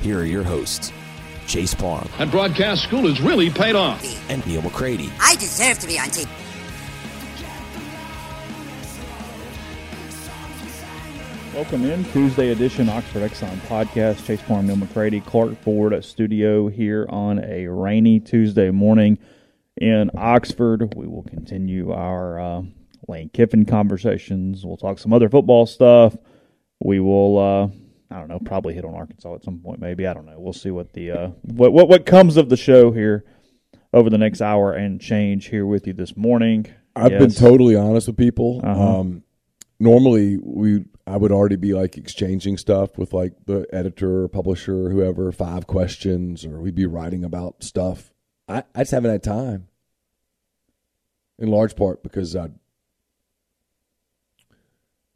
here are your hosts, Chase Parham. And broadcast school has really paid off. and Neal McCready. I deserve to be on TV. Welcome in Tuesday edition Oxford Exxon podcast. Chase Parham, Neal McCready, Clark Ford at studio here on a rainy Tuesday morning in Oxford. We will continue our uh, Lane Kiffin conversations. We'll talk some other football stuff. We will, uh, I don't know, probably hit on Arkansas at some point. Maybe I don't know. We'll see what the uh, what what what comes of the show here over the next hour and change here with you this morning. I've been totally honest with people. Uh-huh. Um, normally, we I would already be like exchanging stuff with like the editor, or publisher, or whoever, five questions, or we'd be writing about stuff. I, I just haven't had time. In large part because I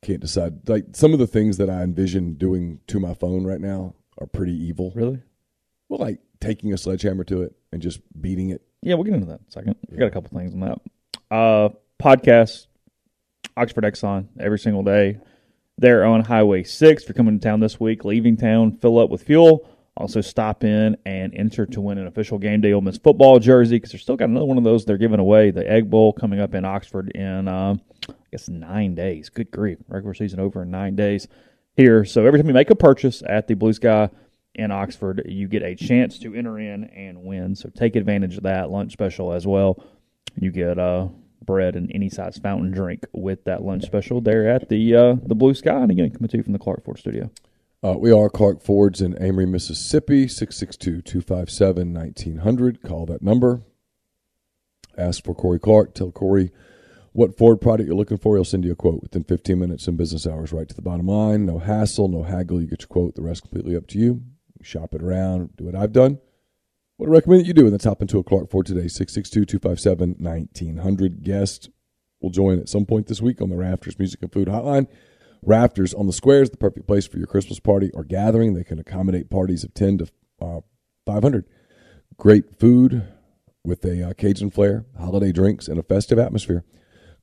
can't decide. Like some of the things that I envision doing to my phone right now are pretty evil. Really? Well, like taking a sledgehammer to it and just beating it. Yeah, we'll get into that in a second. I got a couple things on that. Uh, podcast, Oxford Exxon, every single day. They're on Highway 6. If you're coming to town this week, leaving town, fill up with fuel. Also, stop in and enter to win an official game day Ole Miss football jersey because they're still got another one of those they're giving away. The Egg Bowl coming up in Oxford in, uh, guess, nine days. Good grief. Regular season over in nine days here. So every time you make a purchase at the Blue Sky in Oxford, you get a chance to enter in and win. So take advantage of that lunch special as well. You get uh, bread and any size fountain drink with that lunch special there at the uh, the Blue Sky. And again, coming to you from the Clark Ford Studio. Uh, we are Clark Fords in Amory, Mississippi, 662-257-1900. Call that number. Ask for Corey Clark. Tell Corey what Ford product you're looking for. He'll send you a quote within 15 minutes in business hours, right to the bottom line. No hassle, no haggle. You get your quote. The rest completely up to you. Shop it around. Do what I've done. What I recommend that you do, and let's hop into a Clark Ford today. 662-257-1900. Guest will join at some point this week on the Rafters Music and Food Hotline. Rafters on the Square is the perfect place for your Christmas party or gathering. They can accommodate parties of 10 to uh, 500. Great food with a uh, Cajun flair, holiday drinks, and a festive atmosphere.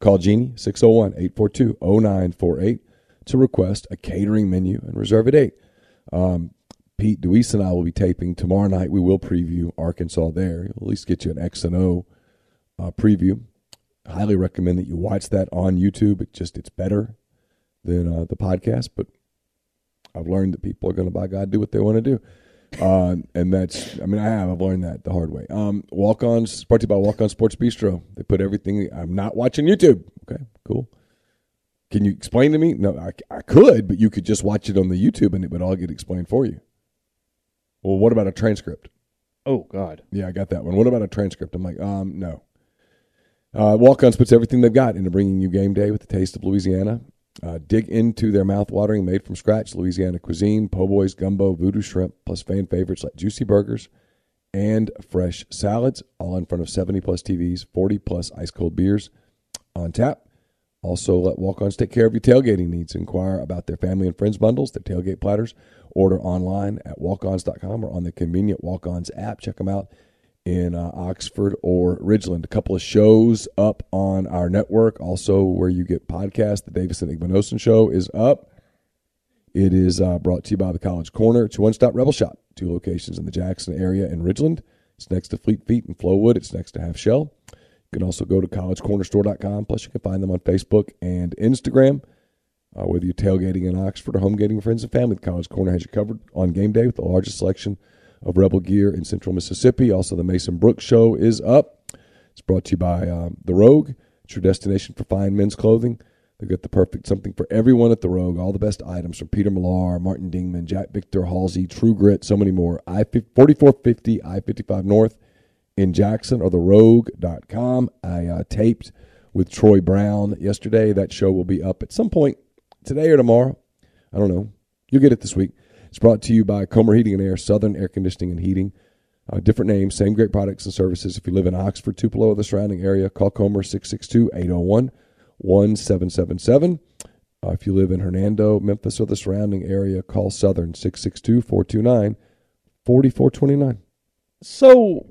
Call Jeannie 601 842 0948 to request a catering menu and reserve a date. Um, Pete Deweese and I will be taping tomorrow night. We will preview Arkansas there. At least get you an X and O uh, preview. Highly recommend that you watch that on YouTube. It just it's better than uh, the podcast, but I've learned that people are going to by God do what they want to do. Uh, and that's, I mean, I have. I've learned that the hard way. Um, walk ons, brought to you by Walk On Sports Bistro. They put everything, I'm not watching YouTube. Okay, cool. Can you explain to me? No, I, I could, but you could just watch it on the YouTube and it would all get explained for you. Well, what about a transcript? Oh God, Yeah, I got that one. What about a transcript? I'm like, um, no. Uh, Walk-Ons puts everything they've got into bringing you game day with the taste of Louisiana. Uh, dig into their mouth-watering, made from scratch Louisiana cuisine, po' boys, gumbo, voodoo shrimp, plus fan favorites like juicy burgers and fresh salads, all in front of 70-plus TVs, 40-plus ice-cold beers on tap. Also, let walk-ons take care of your tailgating needs. Inquire about their family and friends bundles, their tailgate platters. Order online at walkons.com or on the convenient Walk-Ons app. Check them out in uh, Oxford or Ridgeland. A couple of shows up on our network, also where you get podcasts. The Davis and Igmanosin show is up. It is uh, brought to you by the College Corner. It's one stop Rebel Shop, two locations in the Jackson area in Ridgeland. It's next to Fleet Feet and Flowwood. It's next to Half Shell. You can also go to collegecornerstore.com. Plus, you can find them on Facebook and Instagram. Uh, whether you're tailgating in Oxford or home gating with friends and family, the College Corner has you covered on game day with the largest selection of Rebel gear in central Mississippi. Also, the Mason Brooks Show is up. It's brought to you by uh, The Rogue. It's your destination for fine men's clothing. They've got the perfect something for everyone at The Rogue. All the best items from Peter Millar, Martin Dingman, Jack Victor, Halsey, True Grit, so many more. I 4450 I 55 North in Jackson or therogue.com. I uh, taped with Troy Brown yesterday. That show will be up at some point today or tomorrow. I don't know. You'll get it this week. It's brought to you by Comer Heating and Air, Southern Air Conditioning and Heating. Uh, different names, same great products and services. If you live in Oxford, Tupelo, or the surrounding area, call Comer 662 801 1777. Uh, if you live in Hernando, Memphis, or the surrounding area, call Southern 662 429 4429. So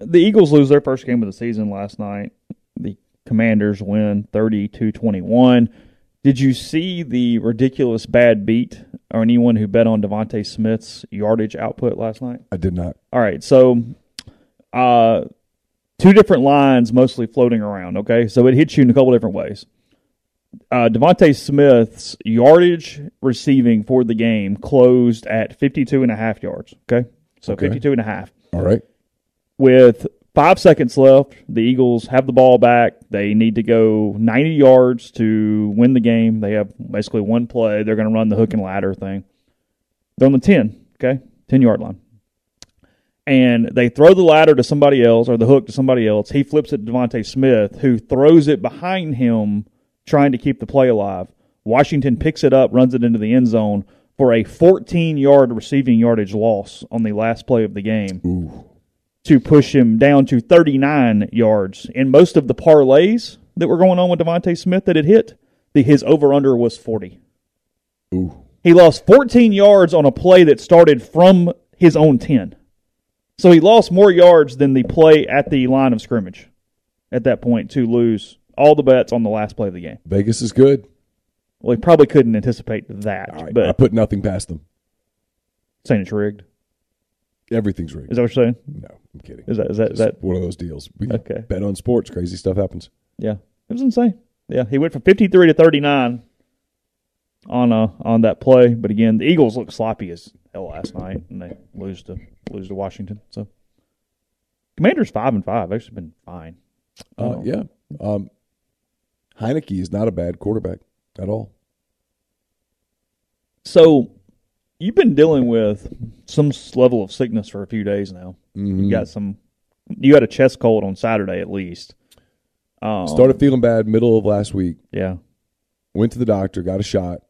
the Eagles lose their first game of the season last night. The Commanders win 32 21. Did you see the ridiculous bad beat or anyone who bet on DeVonta Smith's yardage output last night? I did not. All right, so uh, two different lines mostly floating around. Okay, so it hits you in a couple different ways. Uh, DeVonta Smith's yardage receiving for the game closed at 52 and a half yards. Okay, so Okay. 52 and a half. All right. With five seconds left, the Eagles have the ball back. They need to go 90 yards to win the game. They have basically one play. They're going to run the hook and ladder thing. They're on the 10, okay? 10 yard line. And they throw the ladder to somebody else or the hook to somebody else. He flips it to DeVonta Smith, who throws it behind him, trying to keep the play alive. Washington picks it up, runs it into the end zone for a 14 yard receiving yardage loss on the last play of the game Ooh. To push him down to 39 yards. In most of the parlays that were going on with DeVonta Smith that had hit, the, his over under was 40. Ooh. He lost 14 yards on a play that started from his own 10. So he lost more yards than the play at the line of scrimmage at that point to lose all the bets on the last play of the game. Vegas is good. Well, he probably couldn't anticipate that, right. I put nothing past them. saying it's rigged. Everything's rigged. Is that what you're saying? No, I'm kidding. Is that is that is that one of those deals? We Okay. bet on sports. Crazy stuff happens. Yeah, it was insane. Yeah, he went from 53 to 39 on uh on that play. But again, the Eagles looked sloppy as hell last night, and they lose to lose to Washington. So, Commanders five and five actually been fine. Uh, Oh. yeah. Um, Heinicke is not a bad quarterback at all. So, you've been dealing with some level of sickness for a few days now. Mhm. You got some. You had a chest cold on Saturday at least. Um, Started feeling bad middle of last week. Yeah. Went to the doctor, got a shot,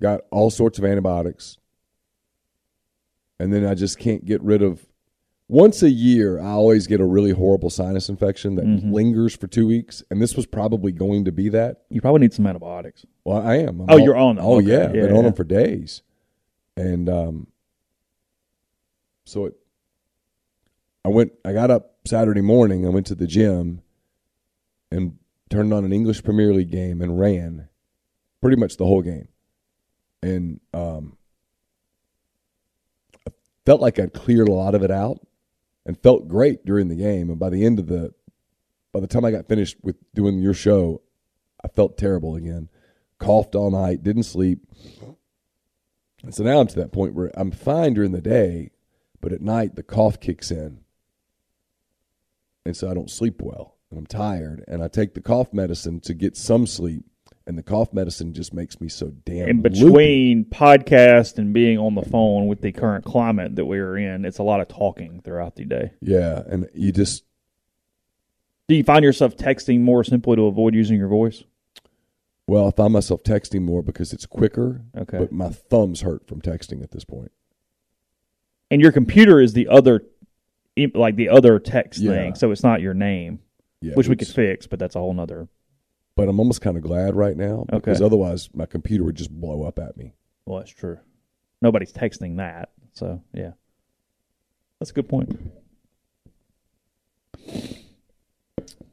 got all sorts of antibiotics, and then I just can't get rid of. Once a year, I always get a really horrible sinus infection that Mhm. lingers for two weeks, and this was probably going to be that. You probably need some antibiotics. Well, I am. I'm Oh, you're on them. Oh, Okay. yeah, I've Yeah, been on them for days, and um, so it. I went. I got up Saturday morning. I went to the gym, and turned on an English Premier League game and ran, pretty much the whole game, and um, I felt like I'd cleared a lot of it out, and felt great during the game. And by the end of the, by the time I got finished with doing your show, I felt terrible again. Coughed all night, didn't sleep. And so now I'm to that point where I'm fine during the day, but at night the cough kicks in. And so I don't sleep well. And I'm tired. And I take the cough medicine to get some sleep. And the cough medicine just makes me so damn in loopy. between podcast and being on the phone with the current climate that we are in, it's a lot of talking throughout the day. Yeah. And you just Do you find yourself texting more simply to avoid using your voice? Well, I find myself texting more because it's quicker. Okay. But my thumbs hurt from texting at this point. And your computer is the other, like the other text Yeah. thing, so it's not your name, Yeah. which we could fix, but that's a whole nother. But I'm almost kind of glad right now because Okay. otherwise my computer would just blow up at me. Well, that's true. Nobody's texting that, so yeah, that's a good point.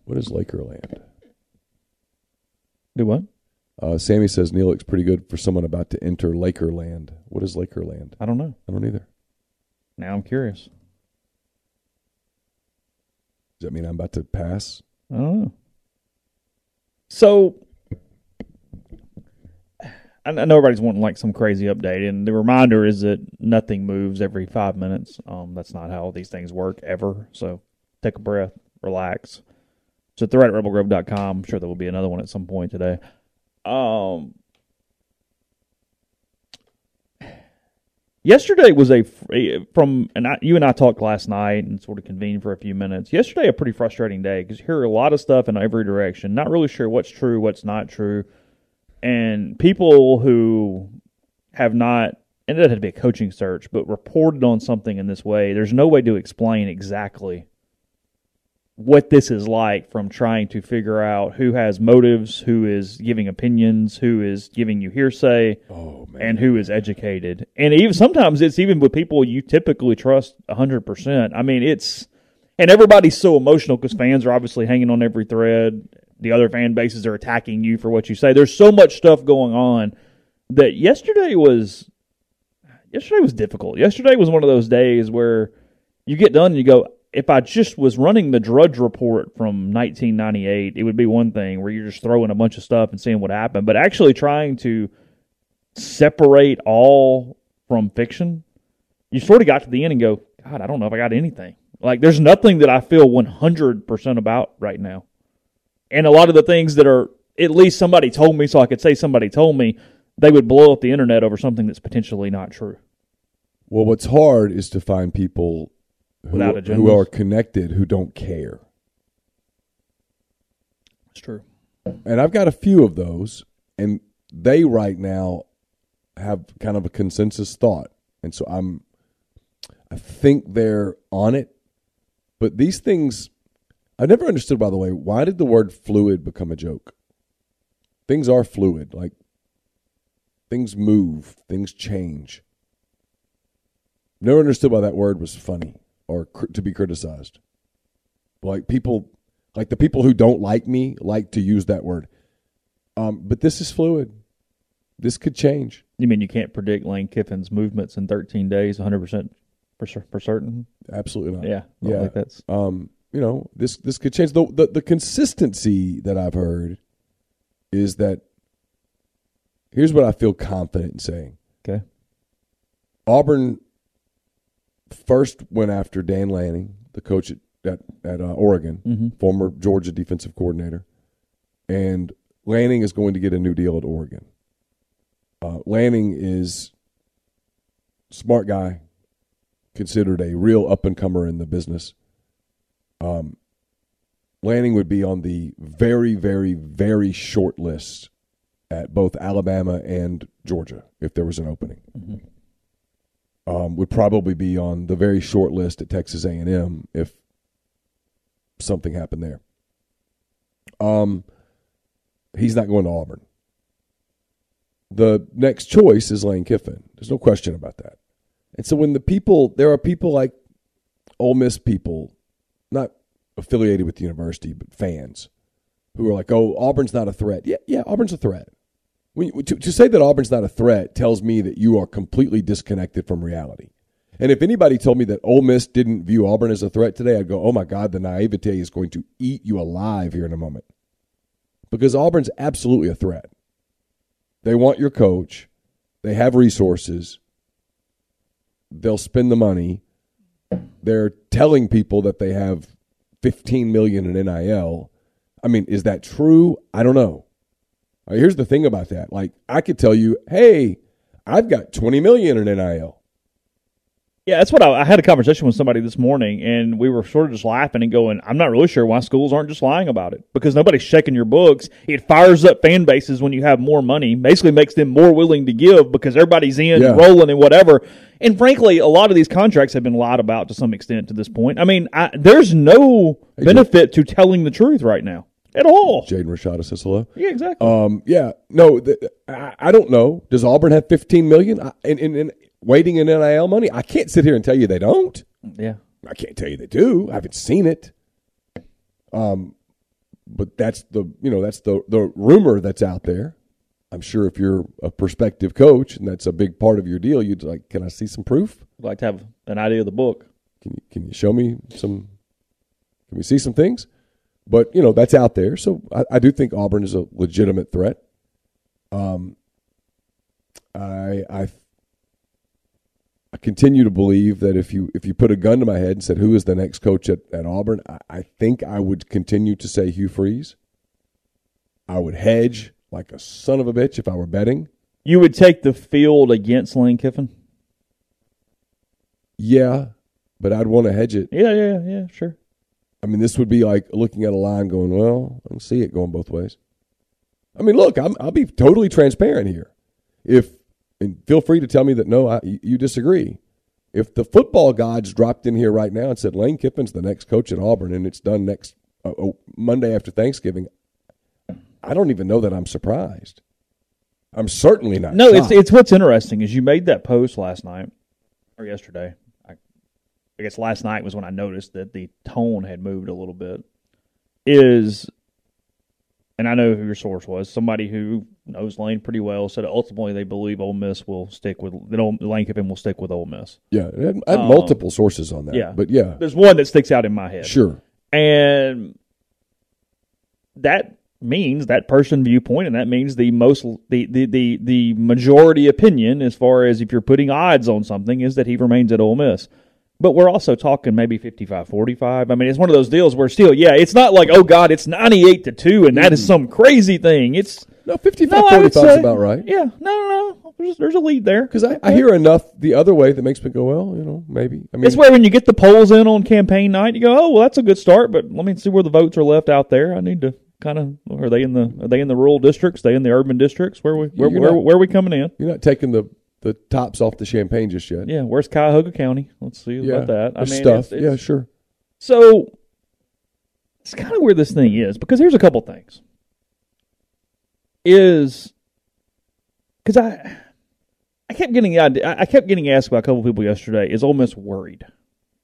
What is Lakerland? Do what? Uh, Sammy says Neil looks pretty good for someone about to enter Lakerland. What is Lakerland? I don't know. I don't either. Now I'm curious. Does that mean I'm about to pass? I don't know. So I know everybody's wanting like some crazy update, and the reminder is that nothing moves every five minutes. Um, that's not how these things work ever. So take a breath, relax. So thread at rebelgrove.com. I'm sure there will be another one at some point today. Um, yesterday was a fr- from and I, you and I talked last night and sort of convened for a few minutes. Yesterday, a pretty frustrating day because you hear a lot of stuff in every direction. Not really sure what's true, what's not true, and people who have not. And it doesn't to be a coaching search, but reported on something in this way. There's no way to explain exactly what this is like from trying to figure out who has motives, who is giving opinions, who is giving you hearsay, Oh man. and who is educated. And even sometimes it's even with people you typically trust 100%. I mean, it's and everybody's so emotional because fans are obviously hanging on every thread. The other fan bases are attacking you for what you say. There's so much stuff going on that yesterday was yesterday was difficult. Yesterday was one of those days where you get done and you go, if I just was running the Drudge report from 1998, it would be one thing where you're just throwing a bunch of stuff and seeing what happened. But actually trying to separate all from fiction, you sort of got to the end and go, God, I don't know if I got anything. Like, there's nothing that I feel 100% about right now. And a lot of the things that are, at least somebody told me, so I could say somebody told me, they would blow up the internet over something that's potentially not true. Well, what's hard is to find people Without who agendas? are connected who don't care. It's true. And I've got a few of those, and they right now have kind of a consensus thought. And so I'm, I think they're on it. But these things, I never understood, by the way, why did the word fluid become a joke? Things are fluid. Like, things move, things change. Never understood why that word was funny or cr- to be criticized. Like people, like the people who don't like me like to use that word. Um, but this is fluid. This could change. You mean you can't predict Lane Kiffin's movements in 13 days 100% for, for certain? Absolutely not. Yeah. Yeah. think that's Um, you know, this this could change. The, the the consistency that I've heard is that here's what I feel confident in saying. okay. Auburn first went after Dan Lanning, the coach at at, at uh, Oregon, Mhm. former Georgia defensive coordinator, and Lanning is going to get a new deal at Oregon. Uh, Lanning is smart guy, considered a real up and comer in the business. Um, Lanning would be on the very, very, very short list at both Alabama and Georgia if there was an opening. Um, would probably be on the very short list at Texas A&M if something happened there. Um, he's not going to Auburn. The next choice is Lane Kiffin. There's no question about that. And so when the people, there are people like Ole Miss people, not affiliated with the university, but fans, who are like, "Oh, Auburn's not a threat." Yeah, yeah, Auburn's a threat. To, to say that Auburn's not a threat tells me that you are completely disconnected from reality. And if anybody told me that Ole Miss didn't view Auburn as a threat today, I'd go, "Oh my God, the naivete is going to eat you alive here in a moment," because Auburn's absolutely a threat. They want your coach. They have resources. They'll spend the money. They're telling people that they have 15 million in NIL. I mean, is that true? I don't know. Right, here's the thing about that. Like, I could tell you, hey, I've got 20 million in NIL. Yeah, that's what I, I had a conversation with somebody this morning, and we were sort of just laughing and going, "I'm not really sure why schools aren't just lying about it because nobody's checking your books. It fires up fan bases when you have more money. Basically, makes them more willing to give because everybody's in, Yeah. rolling, and whatever. And frankly, a lot of these contracts have been lied about to some extent to this point. I mean, I, there's no benefit to telling the truth right now at all. Jaden Rashada says hello. Yeah, exactly. Um, yeah, no, th- I, I don't know. Does Auburn have 15 million I- in, in, in waiting in NIL money? I can't sit here and tell you they don't. yeah, I can't tell you they do. I haven't seen it. Um, but that's the you know that's the the rumor that's out there. I'm sure if you're a prospective coach and that's a big part of your deal, you'd like, can I see some proof? I'd like to have an idea of the book. Can you can you show me some? Can we see some things? But you know that's out there, so I, I do think Auburn is a legitimate threat. Um, I I I continue to believe that if you if you put a gun to my head and said who is the next coach at, at Auburn, I, I think I would continue to say Hugh Freeze. I would hedge like a son of a bitch if I were betting. You would take the field against Lane Kiffin? Yeah, but I'd want to hedge it. Yeah, yeah, yeah, sure. I mean, this would be like looking at a line going, well, I can see it going both ways. I mean, look, I'm, I'll be totally transparent here. If and feel free to tell me that no, I, you disagree. If the football gods dropped in here right now and said Lane Kiffin's the next coach at Auburn and it's done next uh, oh, Monday after Thanksgiving, I don't even know that I'm surprised. I'm certainly not. No, it's it's what's interesting is you made that post last night or yesterday. I, guess last night was when I noticed that the tone had moved a little bit. Is and I know who your source was. Somebody who knows Lane pretty well said ultimately they believe Ole Miss will stick with that. Ole- Lane Kiffin will stick with Ole Miss. yeah. I had, I had Um, multiple sources on that. yeah. but yeah, There's one that sticks out in my head. sure. and that means that person viewpoint and that means the most the, the the the majority opinion as far as if you're putting odds on something is that he remains at Ole Miss. But we're also talking maybe 55-45. I mean, it's one of those deals where still, yeah, it's not like, oh God, it's 98 to 2 and that is mm. some crazy thing. It's No, 55 no, 45 is about right. Yeah, no, no, no. There's, there's a lead there. Because I, I hear enough the other way that makes me go, well, you know, maybe. I mean, It's where when you get the polls in on campaign night, you go, "Oh, well, that's a good start." But let me see where the votes are left out there. I need to kind of are they in the are they in the rural districts? are They in the urban districts? Where we where where, not- where are we coming in? you're not taking the, the tops off the champagne just yet. Yeah, where's Cuyahoga County? Let's see Yeah, about that. I mean, stuff. it's- it's- yeah, sure. So it's kind of where this thing is because here's a couple things. Is because I I kept getting the idea- I I kept getting asked by a couple people yesterday. Is Ole Miss worried?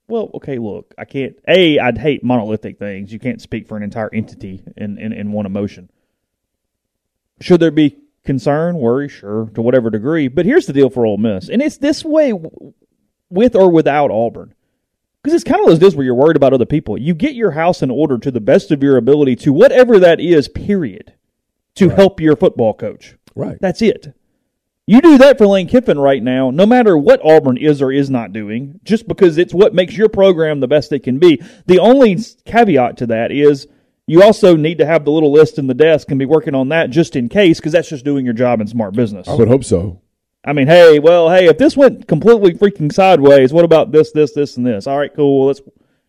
Well, okay, look, I can't. A, I'd hate monolithic things. You can't speak for an entire entity in, in, in one emotion. Should there be concern, worry? Sure, to whatever degree. But here's the deal for Ole Miss, and it's this way with or without Auburn. Because it's kind of those deals where you're worried about other people. You get your house in order to the best of your ability to whatever that is, period, to help your football coach. Right. That's it. You do that for Lane Kiffin right now, no matter what Auburn is or is not doing, just because it's what makes your program the best it can be. The only caveat to that is you also need to have the little list in the desk and be working on that just in case, because that's just doing your job in smart business. I would hope so. I mean, hey, well, hey, if this went completely freaking sideways, what about this, this, this, and this? All right, cool. Let's,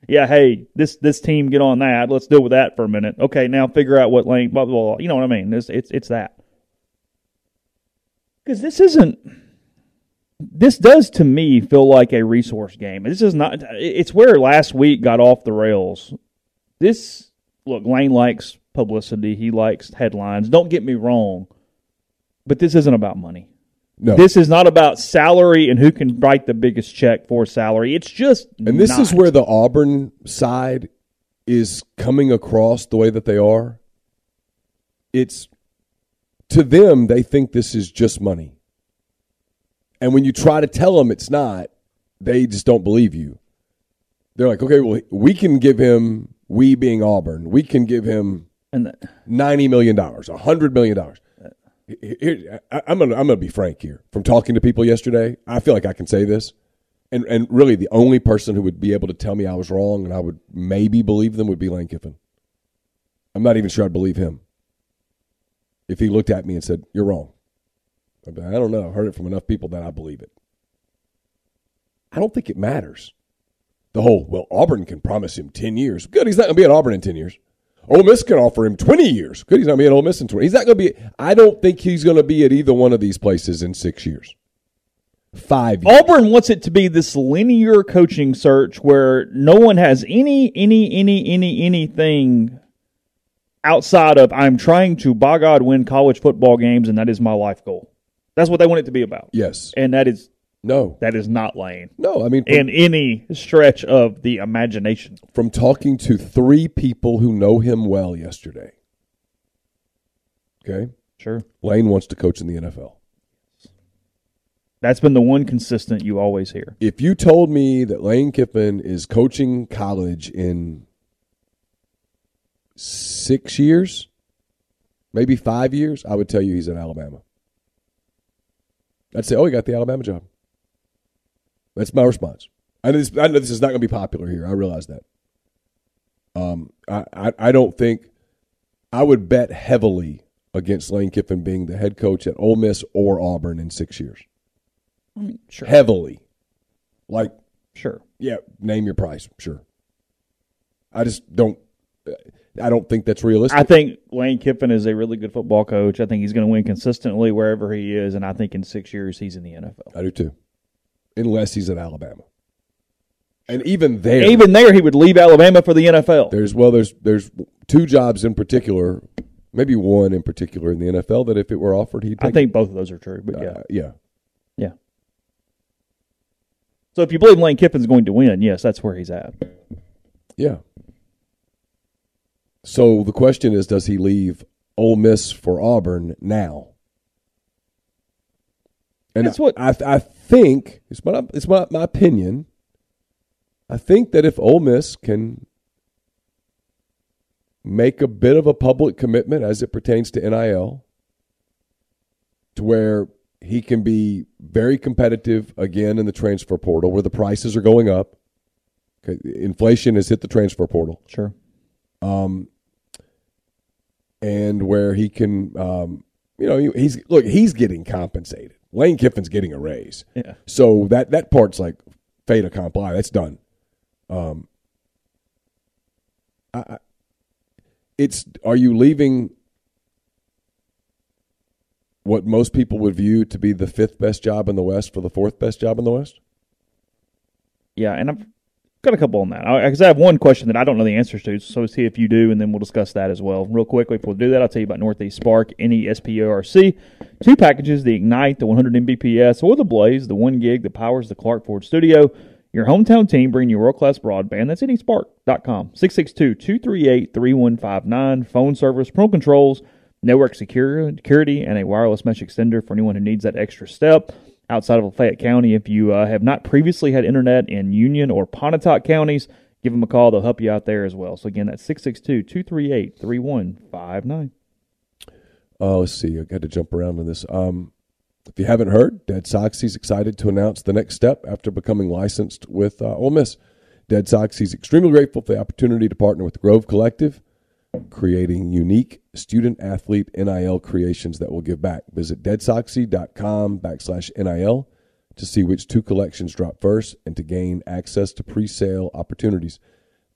yeah, hey, this this team get on that. Let's deal with that for a minute. Okay, now figure out what lane, blah blah. blah. You know what I mean? It's it's it's that because this isn't. This does to me feel like a resource game. This is not. It's where last week got off the rails. This look, Lane likes publicity. He likes headlines. Don't get me wrong, but this isn't about money. No. This is not about salary and who can write the biggest check for salary. It's just and this is where the Auburn side is coming across the way that they are. It's to them, they think this is just money. And when you try to tell them it's not, they just don't believe you. They're like, okay, well, we can give him, we being Auburn, we can give him and ninety million dollars, hundred million dollars. I'm gonna I'm gonna be frank here. From talking to people yesterday, I feel like I can say this, and and really the only person who would be able to tell me I was wrong and I would maybe believe them would be Lane Kiffin. I'm not even sure I'd believe him if he looked at me and said you're wrong. I'd be like, I don't know. I've heard it from enough people that I believe it. I don't think it matters. The whole well, Auburn can promise him ten years. Good, he's not gonna be at Auburn in ten years. Ole Miss can offer him 20 years. Good, he's not going to be at Ole Miss in 20. He's not going to be, I don't think he's going to be at either one of these places in six years. Five years. Auburn wants it to be this linear coaching search where no one has any, any, any, any, anything outside of I'm trying to by God win college football games and that is my life goal. That's what they want it to be about. Yes. And that is No, That is not Lane no. I mean, from, in any stretch of the imagination. from talking to three people who know him well yesterday. Okay, Sure. Lane wants to coach in the NFL. That's been the one consistent you always hear. If you told me that Lane Kiffin is coaching college in six years, maybe five years, I would tell you he's at Alabama. I'd say, oh, he got the Alabama job. That's my response. I know this, I know this is not going to be popular here. I realize that. Um, I, I, I don't think I would bet heavily against Lane Kiffin being the head coach at Ole Miss or Auburn in six years. Sure. Heavily, like Sure. yeah, name your price, sure. I just don't. I don't think that's realistic. I think Lane Kiffin is a really good football coach. I think he's going to win consistently wherever he is, and I think in six years he's in the NFL. I do too, unless he's at Alabama. And even there, Even there, he would leave Alabama for the NFL. there's well, there's there's two jobs in particular, maybe one in particular in the NFL that if it were offered, he'd take. I think both of those are true, but yeah, Uh, yeah, yeah. So if you believe Lane Kiffin's going to win, yes, that's where he's at. yeah. So the question is, does he leave Ole Miss for Auburn now? And That's what- I I think it's my it's my, my opinion. I think that if Ole Miss can make a bit of a public commitment as it pertains to NIL, to where he can be very competitive again in the transfer portal, where the prices are going up. Okay, inflation has hit the transfer portal Sure. um, and where he can, um, you know, he's look, he's getting compensated. Lane Kiffin's getting a raise, Yeah. so that that part's like fait accompli. That's done. Um, I, it's are you leaving what most people would view to be the fifth best job in the West for the fourth best job in the West? Yeah, and I've got a couple on that. Because I, have one question that I don't know the answers to, so see if you do, and then we'll discuss that as well. Real quickly, before we do that, I'll tell you about Northeast Spark, E N-E-S-P-O-R-C. Two packages, the Ignite, the 100 Mbps, or the Blaze, the 1 gig that powers the Clark Ford studio. Your hometown team bringing you world-class broadband. That's NESpark.com. 662-238-3159. Phone service, pro controls, network security, and a wireless mesh extender for anyone who needs that extra step outside of Lafayette County. If you uh, have not previously had internet in Union or Pontotoc counties, give them a call. They'll help you out there as well. So, again, that's 662 238 3159. Oh, let's see. I got to jump around on this. Um, if you haven't heard, Dead Soxy's excited to announce the next step after becoming licensed with uh, Ole Miss. Dead Soxy's extremely grateful for the opportunity to partner with the Grove Collective, creating unique student athlete NIL creations that will give back. Visit deadsoxy.com backslash NIL to see which two collections drop first and to gain access to pre-sale opportunities.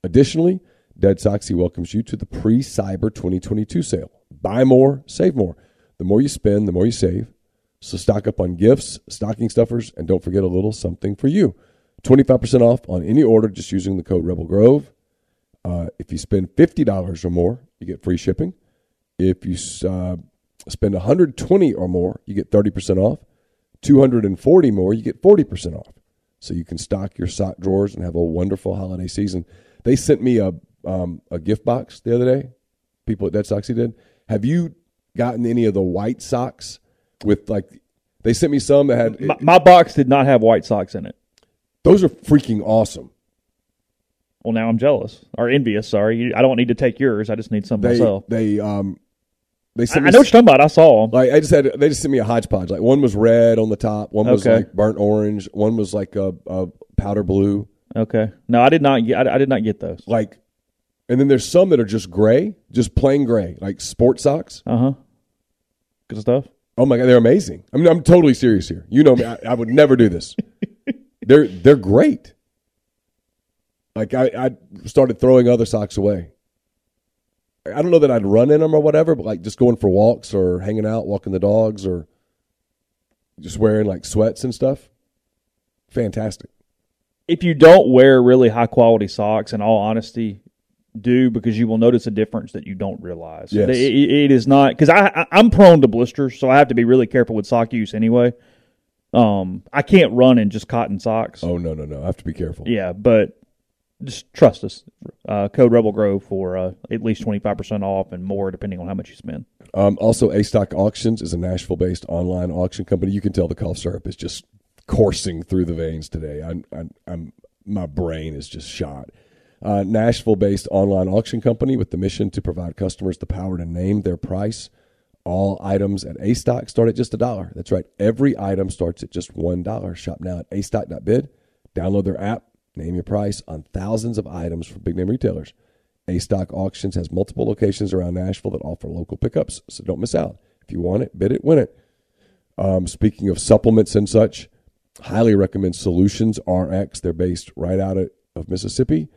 Additionally, Dead Soxy welcomes you to the pre-Cyber 2022 sale. Buy more, save more. The more you spend, the more you save. So stock up on gifts, stocking stuffers, and don't forget a little something for you. 25% off on any order just using the code Rebel Grove. Uh, if you spend $50 or more, you get free shipping. If you uh, spend 120 or more, you get 30% off. 240 more, you get 40% off. So you can stock your sock drawers and have a wonderful holiday season. They sent me a um, a gift box the other day. People at Dead Soxy did. Have you gotten any of the white socks with like? They sent me some that had. My, my box did not have white socks in it. those are freaking awesome. Well, now I'm jealous or envious. Sorry. You- I don't need to take yours. I just need some They myself. they um they I, sent I me know what you're talking about. I saw them. like I just had they just sent me a hodgepodge. Like one was red on the top, one was Okay. like burnt orange, one was like a, a powder blue. Okay. No, I did not get. I, I did not get those. Like, and then there's some that are just gray, just plain gray, like sport socks. Uh huh. Good stuff. Oh my god, they're amazing. I mean, I'm totally serious here. You know me, I, I would never do this. they're they're great. Like I, I started throwing other socks away. I don't know that I'd run in them or whatever, but like just going for walks or hanging out, walking the dogs, or just wearing like sweats and stuff. Fantastic. if you don't wear really high quality socks, in all honesty, do because you will notice a difference that you don't realize. Yes. It- it- is not because I, I I'm prone to blisters, so I have to be really careful with sock use anyway. Um, I can't run in just cotton socks. Oh no, no, no! I have to be careful. Yeah, but just trust us. Uh, code Rebel Grove for uh, at least twenty five percent off and more, depending on how much you spend. Um, also, A Stock Auctions is a Nashville-based online auction company. You can tell the cough syrup is just coursing through the veins today. I'm, I'm, I'm my brain is just shot. Uh, Nashville-based online auction company with the mission to provide customers the power to name their price. All items at A Stock start at just a dollar. That's right. Every item starts at just one dollar. Shop now at A astock.bid. Download their app. Name your price on thousands of items from big name retailers. A Stock Auctions has multiple locations around Nashville that offer local pickups, so don't miss out. If you want it, bid it, win it. Um, speaking of supplements and such, highly recommend Solutions RX. They're based right out of, of Mississippi.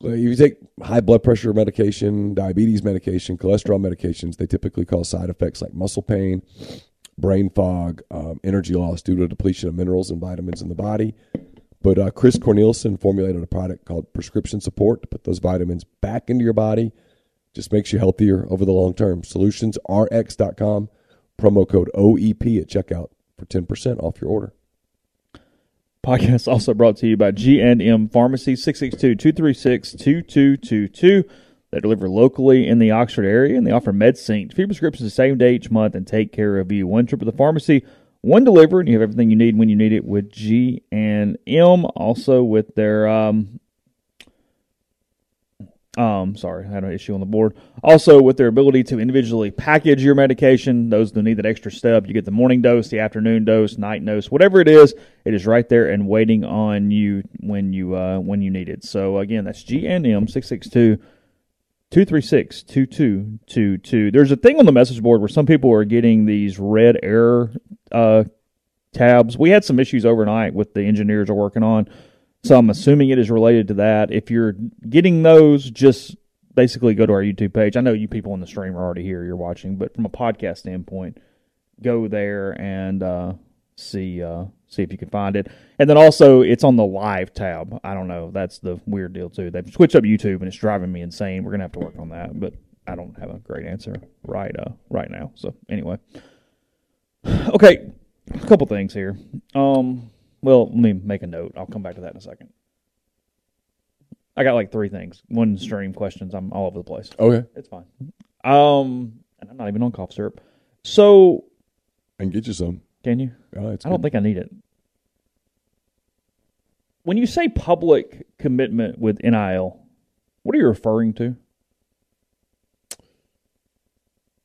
If you take high blood pressure medication, diabetes medication, cholesterol medications, they typically cause side effects like muscle pain, brain fog, um, energy loss due to depletion of minerals and vitamins in the body. But uh, Chris Cornelison formulated a product called Prescription Support to put those vitamins back into your body. Just makes you healthier over the long term. SolutionsRx.com, promo code OEP at checkout for 10% off your order. Podcast also brought to you by GNM Pharmacy, 662-236-2222. They deliver locally in the Oxford area, and they offer MedSync. Free prescriptions the same day each month and take care of you. One trip to the pharmacy, one delivered, and you have everything you need when you need it with G and M. Also with their um, um, sorry, I had an issue on the board. Also, with their ability to individually package your medication, those that need that extra step, you get the morning dose, the afternoon dose, night dose, whatever it is, it is right there and waiting on you when you uh, when you need it. So again, that's GNM six six two 236 2222. There's a thing on the message board where some people are getting these red error uh, tabs. We had some issues overnight with the engineers are working on, so I'm assuming it is related to that. If you're getting those, just basically go to our YouTube page. I know you people in the stream are already here, you're watching, but from a podcast standpoint, go there and uh, see uh, see if you can find it. And then also, it's on the live tab. I don't know. That's the weird deal too. They've switched up YouTube, and it's driving me insane. We're gonna have to work on that, but I don't have a great answer right uh, right now. So anyway, okay, a couple things here. Um, well, let me make a note. I'll come back to that in a second. I got like three things. One stream questions. I'm all over the place. Okay. It's fine. Um, and I'm not even on cough syrup. So and get you some. can you? Oh, it's I don't good. think I need it. When you say public commitment with NIL, what are you referring to?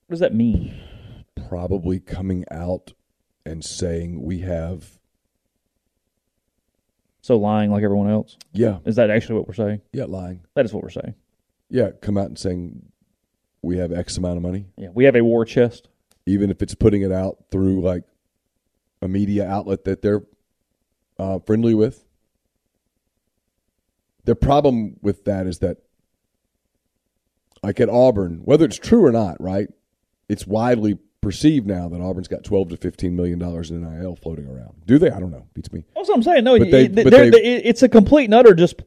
What does that mean? probably coming out and saying we have So lying like everyone else? yeah Is that actually what we're saying? yeah lying That is what we're saying. yeah come out and saying we have X amount of money Yeah, we have a war chest. even if it's putting it out through like a media outlet that they're uh, friendly with. The problem with that is that, like at Auburn, whether it's true or not, right? It's widely perceived now that Auburn's got twelve to fifteen million dollars in NIL floating around. Do they? I don't know. Beats me. That's what I'm saying. No, But they- but they- it's a complete and utter just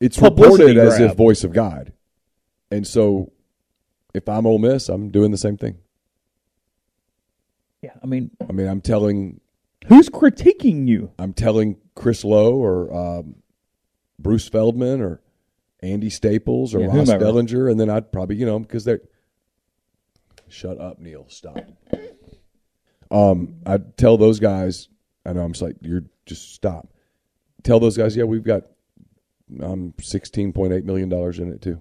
It's reported as grab. if voice of God, and so if I'm Ole Miss, I'm doing the same thing. yeah. I mean, I mean, I'm telling who's critiquing you? I'm telling Chris Lowe or um, Bruce Feldman or Andy Staples or Yeah, Ross whomever. Dellinger, and then I'd probably you know because they're shut up, Neil, stop. Um, I'd tell those guys. I know I'm just like you're just stop. Tell those guys, yeah, we've got um sixteen point eight million dollars in it too.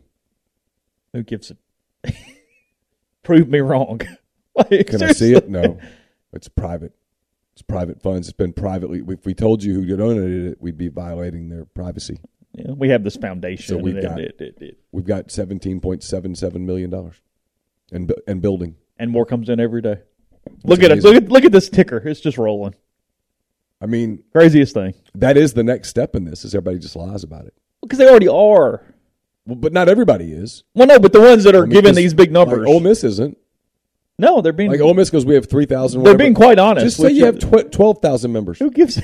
Who gives it? Prove me wrong. Like, Can I see it? No, it's private. It's private funds. It's been privately. If we told you who donated it, we'd be violating their privacy. Yeah, we have this foundation. So we've got- it, it, it, We've got seventeen point seven seven million dollars, and and building. and more comes in every day. Look at it. Look at look at this ticker. It's just rolling. I mean, Craziest thing. that is the next step in this. Is everybody just lies about it? Because they already are. Well, but not everybody is. Well, no, but the ones that are I mean, giving these big numbers. Like Ole Miss isn't. No, they're being Like Ole Miss goes, we have three thousand. they're being quite honest. Just say you have tw- twelve thousand members. who gives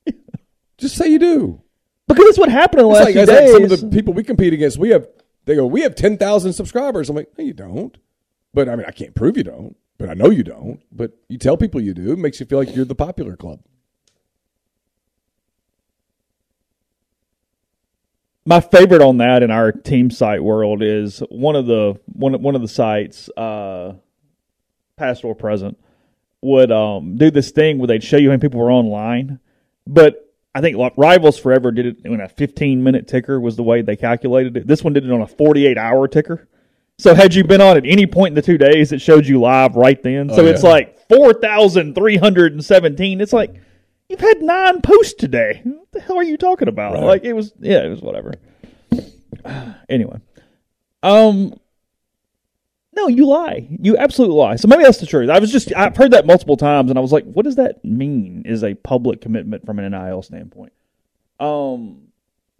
Just say you do. because that's what happened in the It's last like, few it's like some of the people we compete against. We have. They go, we have ten thousand subscribers. I'm like, no, you don't. But I mean, I can't prove you don't. But I know you don't. But you tell people you do. It makes you feel like you're the popular club. My favorite on that in our team site world is one of the one one of the sites, uh, pastoral present, would um, do this thing where they'd show you how many people were online, but I think like, Rivals Forever did it in a 15 minute ticker was the way they calculated it. This one did it on a 48 hour ticker. So had you been on at any point in the two days, it showed you live right then. So Oh, it's like 4,317. It's like you've had nine posts today. What the hell are you talking about? Right. Like it was, yeah, it was whatever. anyway, um, no, you lie. You absolutely lie. So maybe that's the truth. I was just I've heard that multiple times, and I was like, what does that mean? Is a public commitment from an NIL standpoint? Um,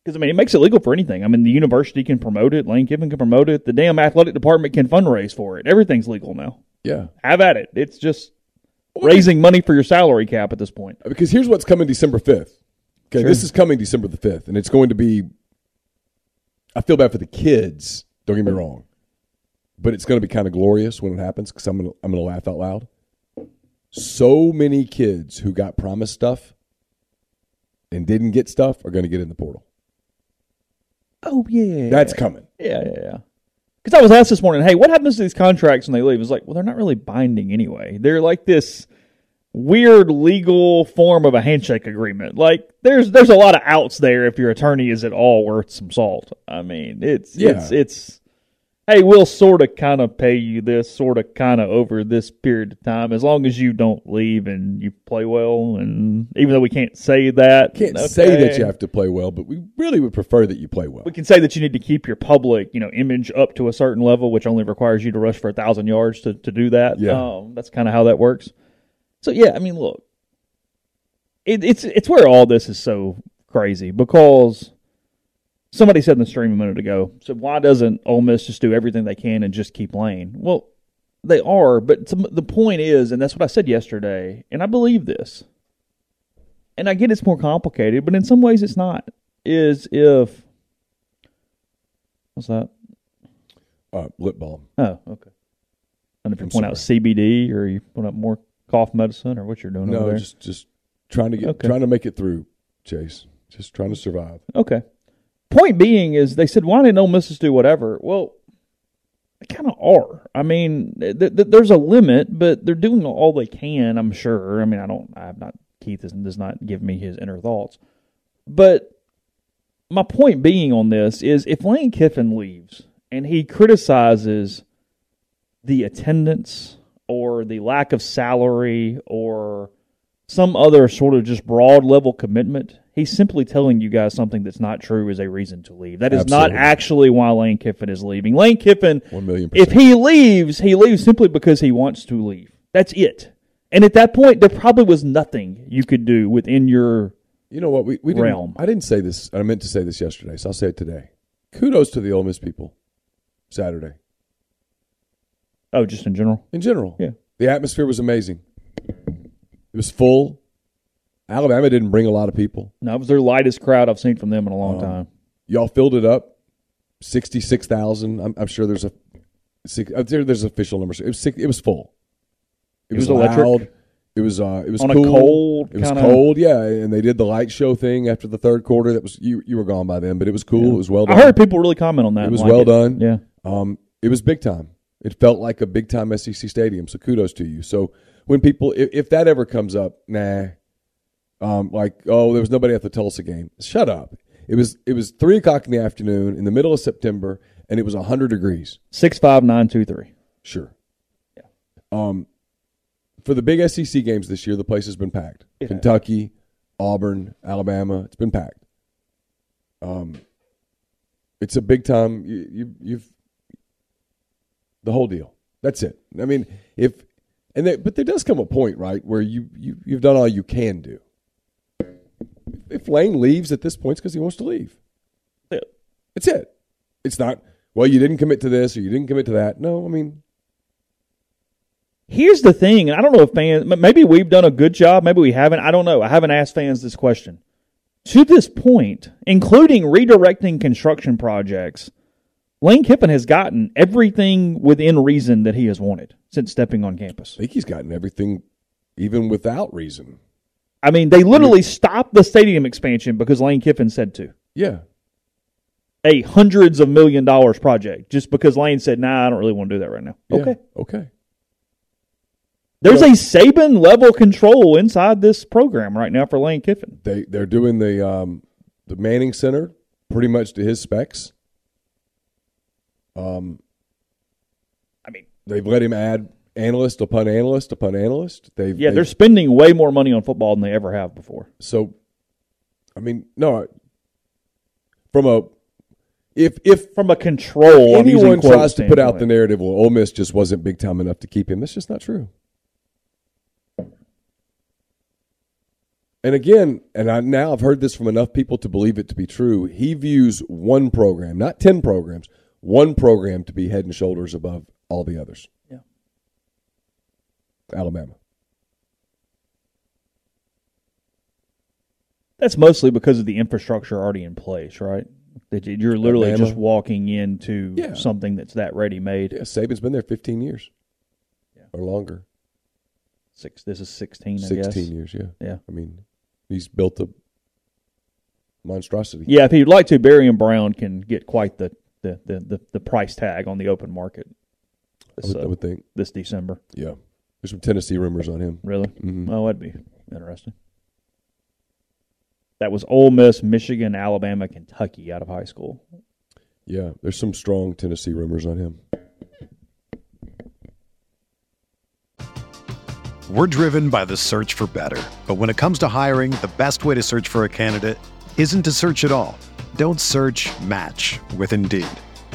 because I mean, it makes it legal for anything. I mean, the university can promote it, Lane Kiffin can promote it, the damn athletic department can fundraise for it. Everything's legal now. Yeah. Have at it. It's just raising money for your salary cap at this point. Because here's what's coming December 5th. Okay, Sure. this is coming December the 5th, and it's going to be. I feel bad for the kids, don't get me wrong. But it's going to be kind of glorious when it happens because I'm going to I'm going to laugh out loud. So many kids who got promised stuff and didn't get stuff are going to get in the portal. Oh yeah, That's coming. Yeah, yeah, yeah. Because I was asked this morning, hey, what happens to these contracts when they leave? It's like, well, they're not really binding anyway. They're like this weird legal form of a handshake agreement. Like there's there's a lot of outs there if your attorney is at all worth some salt. I mean, it's it's it's hey, we'll sort of kind of pay you this sort of kind of over this period of time as long as you don't leave and you play well and even though we can't say that Can't say that you have to play well, but we really would prefer that you play well. we can say that you need to keep your public, you know, image up to a certain level, which only requires you to rush for a thousand yards to, to do that. Yeah. Um, that's kind of how that works. So yeah, I mean, look, it, it's it's where all this is so crazy because somebody said in the stream a minute ago, so why doesn't Ole Miss just do everything they can and just keep playing? Well, they are, but some, the point is, and that's what I said yesterday, and I believe this, and I get it's more complicated, but in some ways it's not. Is if what's that? Uh, lip balm. Oh, okay. And if you I'm point out CBD or you point out more cough medicine or what you're doing over No, just just trying to get Okay. trying to make it through, Chase. Just trying to survive. Okay. Point being is they said, why didn't Ole Miss just do whatever? Well, they kind of are. I mean, th- th- there's a limit, but they're doing all they can. I'm sure. I mean, I don't. I have not. Keith does not give me his inner thoughts, but my point being on this is if Lane Kiffin leaves and he criticizes the attendance or the lack of salary or some other sort of just broad level commitment, he's simply telling you guys something that's not true is a reason to leave. That is not actually why Lane Kiffin is leaving. Lane Kiffin, One million if he leaves, he leaves simply because he wants to leave. That's it. And at that point, there probably was nothing you could do within your. You know what? We, we didn't, realm. I didn't say this. I meant to say this yesterday, so I'll say it today. Kudos to the Ole Miss people. Saturday Oh, just in general. in general. Yeah. The atmosphere was amazing. It was full. Alabama didn't bring a lot of people. No, it was their lightest crowd I've seen from them in a long Um, time. Y'all filled it up. Sixty six thousand. I'm, I'm sure there's a six, uh, there, there's official numbers. It was six, it was full. It, It was, was electric? loud. It was uh it was On a cool. cold It was kinda- cold, yeah. And they did the light show thing after the third quarter. That was you you were gone by then, but it was cool. It was well I done. heard people really comment on that. It was like well done. Yeah. Um, it was big time. It felt like a big time SEC stadium. So kudos to you. So when people, if, if that ever comes up, nah, um, like oh, there was nobody at the Tulsa game. Shut up. It was it was three o'clock in the afternoon in the middle of September, and it was hundred degrees. Six five nine two three. Sure. Yeah. Um, for the big SEC games this year, the place has been packed. Has. Kentucky, Auburn, Alabama. It's been packed. Um, it's a big time. You, you, you've the whole deal. That's it. I mean, if and there, but there does come a point, right, where you you you've done all you can do. If Lane leaves at this point, it's because he wants to leave. Yeah. It's it. It's not. Well, you didn't commit to this or you didn't commit to that. No, I mean, Here's the thing, and I don't know if fans, maybe we've done a good job, maybe we haven't. I don't know. I haven't asked fans this question. To this point, including redirecting construction projects, Lane Kiffin has gotten everything within reason that he has wanted since stepping on campus. I think he's gotten everything, even without reason. I mean, they literally stopped the stadium expansion because Lane Kiffin said to. Yeah, A hundreds of million dollars project just because Lane said, "Nah, I don't really want to do that right now." yeah, Okay, okay. there's a Saban level control inside this program right now for Lane Kiffin. They they're doing the um, the Manning Center pretty much to his specs. Um, I mean, they've let him add analyst upon analyst upon analyst. They've yeah, they've, they're spending way more money on football than they ever have before. so. I mean, no. From a if if From a control, anyone tries to put out the narrative, well, Ole Miss just wasn't big time enough to keep him. That's just not true. And again, and I now I've heard this from enough people to believe it to be true. He views one program, not ten programs, one program to be head and shoulders above all the others. Yeah. Alabama. That's mostly because of the infrastructure already in place, right? That you- you're literally Alabama. just walking into Yeah. something that's that ready made. Yeah, Saban's been there fifteen years. Or longer. Six. This is sixteen. I Sixteen guess. years, yeah. Yeah. I mean, he's built a monstrosity. Yeah, if he'd like to, Barry and Brown can get quite the the, the, the, the price tag on the open market I this, would, I uh, would think. this December. Yeah. There's some Tennessee rumors on him. Really? Mm-hmm. Oh, that'd be interesting. That was Ole Miss, Michigan, Alabama, Kentucky out of high school. Yeah, there's some strong Tennessee rumors on him. We're driven by the search for better. But when it comes to hiring, the best way to search for a candidate isn't to search at all. Don't search match with Indeed.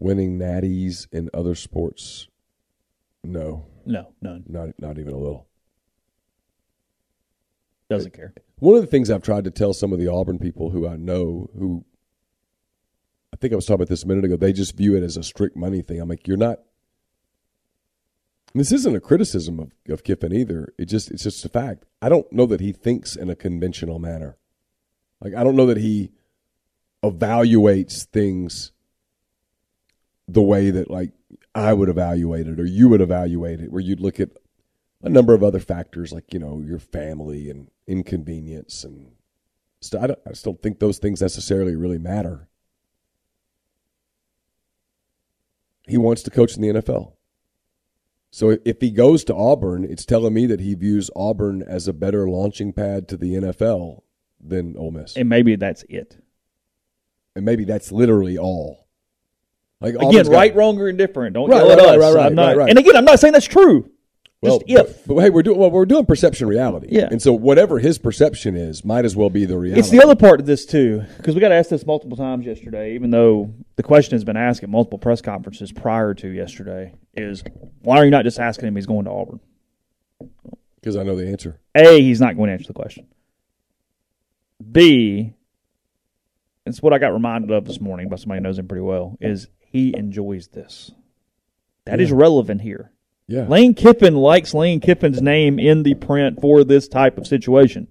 Winning natties in other sports, no, No, none. not not even a little. Doesn't care. One of the things I've tried to tell some of the Auburn people who I know who I think I was talking about this a minute ago, they just view it as a strict money thing. I'm like, you're not this isn't a criticism of, of Kiffin either. It just it's just a fact. I don't know that he thinks in a conventional manner. Like I don't know that he evaluates things the way that like I would evaluate it or you would evaluate it, where you'd look at a number of other factors like you know your family and inconvenience and st- I, don't, I just don't think those things necessarily really matter. He wants to coach in the NFL. So if he goes to Auburn, it's telling me that he views Auburn as a better launching pad to the NFL than Ole Miss, And maybe that's it. and maybe that's literally all. Like Again, right, wrong, or indifferent. Don't Right, yell right, at right, us. right, I'm not, right. And again, I'm not saying that's true. Well, Just if. But, but hey, we're doing well. We're doing perception reality. Yeah. and so whatever his perception is, might as well be the reality. It's the other part of this too, because we got asked this multiple times yesterday. Even though the question has been asked at multiple press conferences prior to yesterday, is why are you not just asking him he's going to Auburn? because I know the answer. A, he's not going to answer the question. B, it's what I got reminded of this morning by somebody who knows him pretty well, is he enjoys this. That is relevant here. Yeah, Lane Kiffin likes Lane Kiffin's name in the print for this type of situation.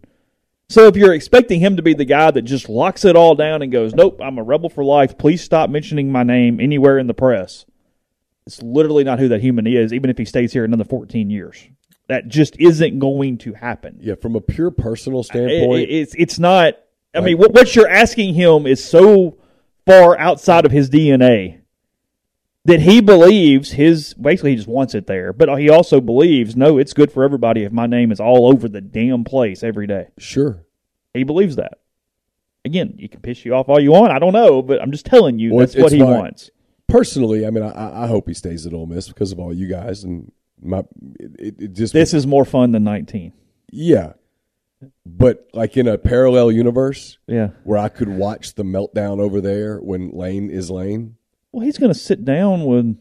So if you're expecting him to be the guy that just locks it all down and goes, "Nope, I'm a rebel for life. Please stop mentioning my name anywhere in the press," it's literally not who that human is. Even if he stays here another 14 years, that just isn't going to happen. yeah. From a pure personal standpoint, it- it's it's not. I Like- mean, what, what you're asking him is so far outside of his DNA that he believes his basically he just wants it there, but he also believes no, it's good for everybody if my name is all over the damn place every day. sure. He believes that. Again, you can piss you off all you want. I don't know, but I'm just telling you Well, that's what he fine. wants. Personally, I mean, I, I hope he stays at Ole Miss because of all you guys and my. It, it just This is more fun than 19. yeah, but like in a parallel universe Yeah. where I could watch the meltdown over there when Lane is Lane. Well, he's going to sit down with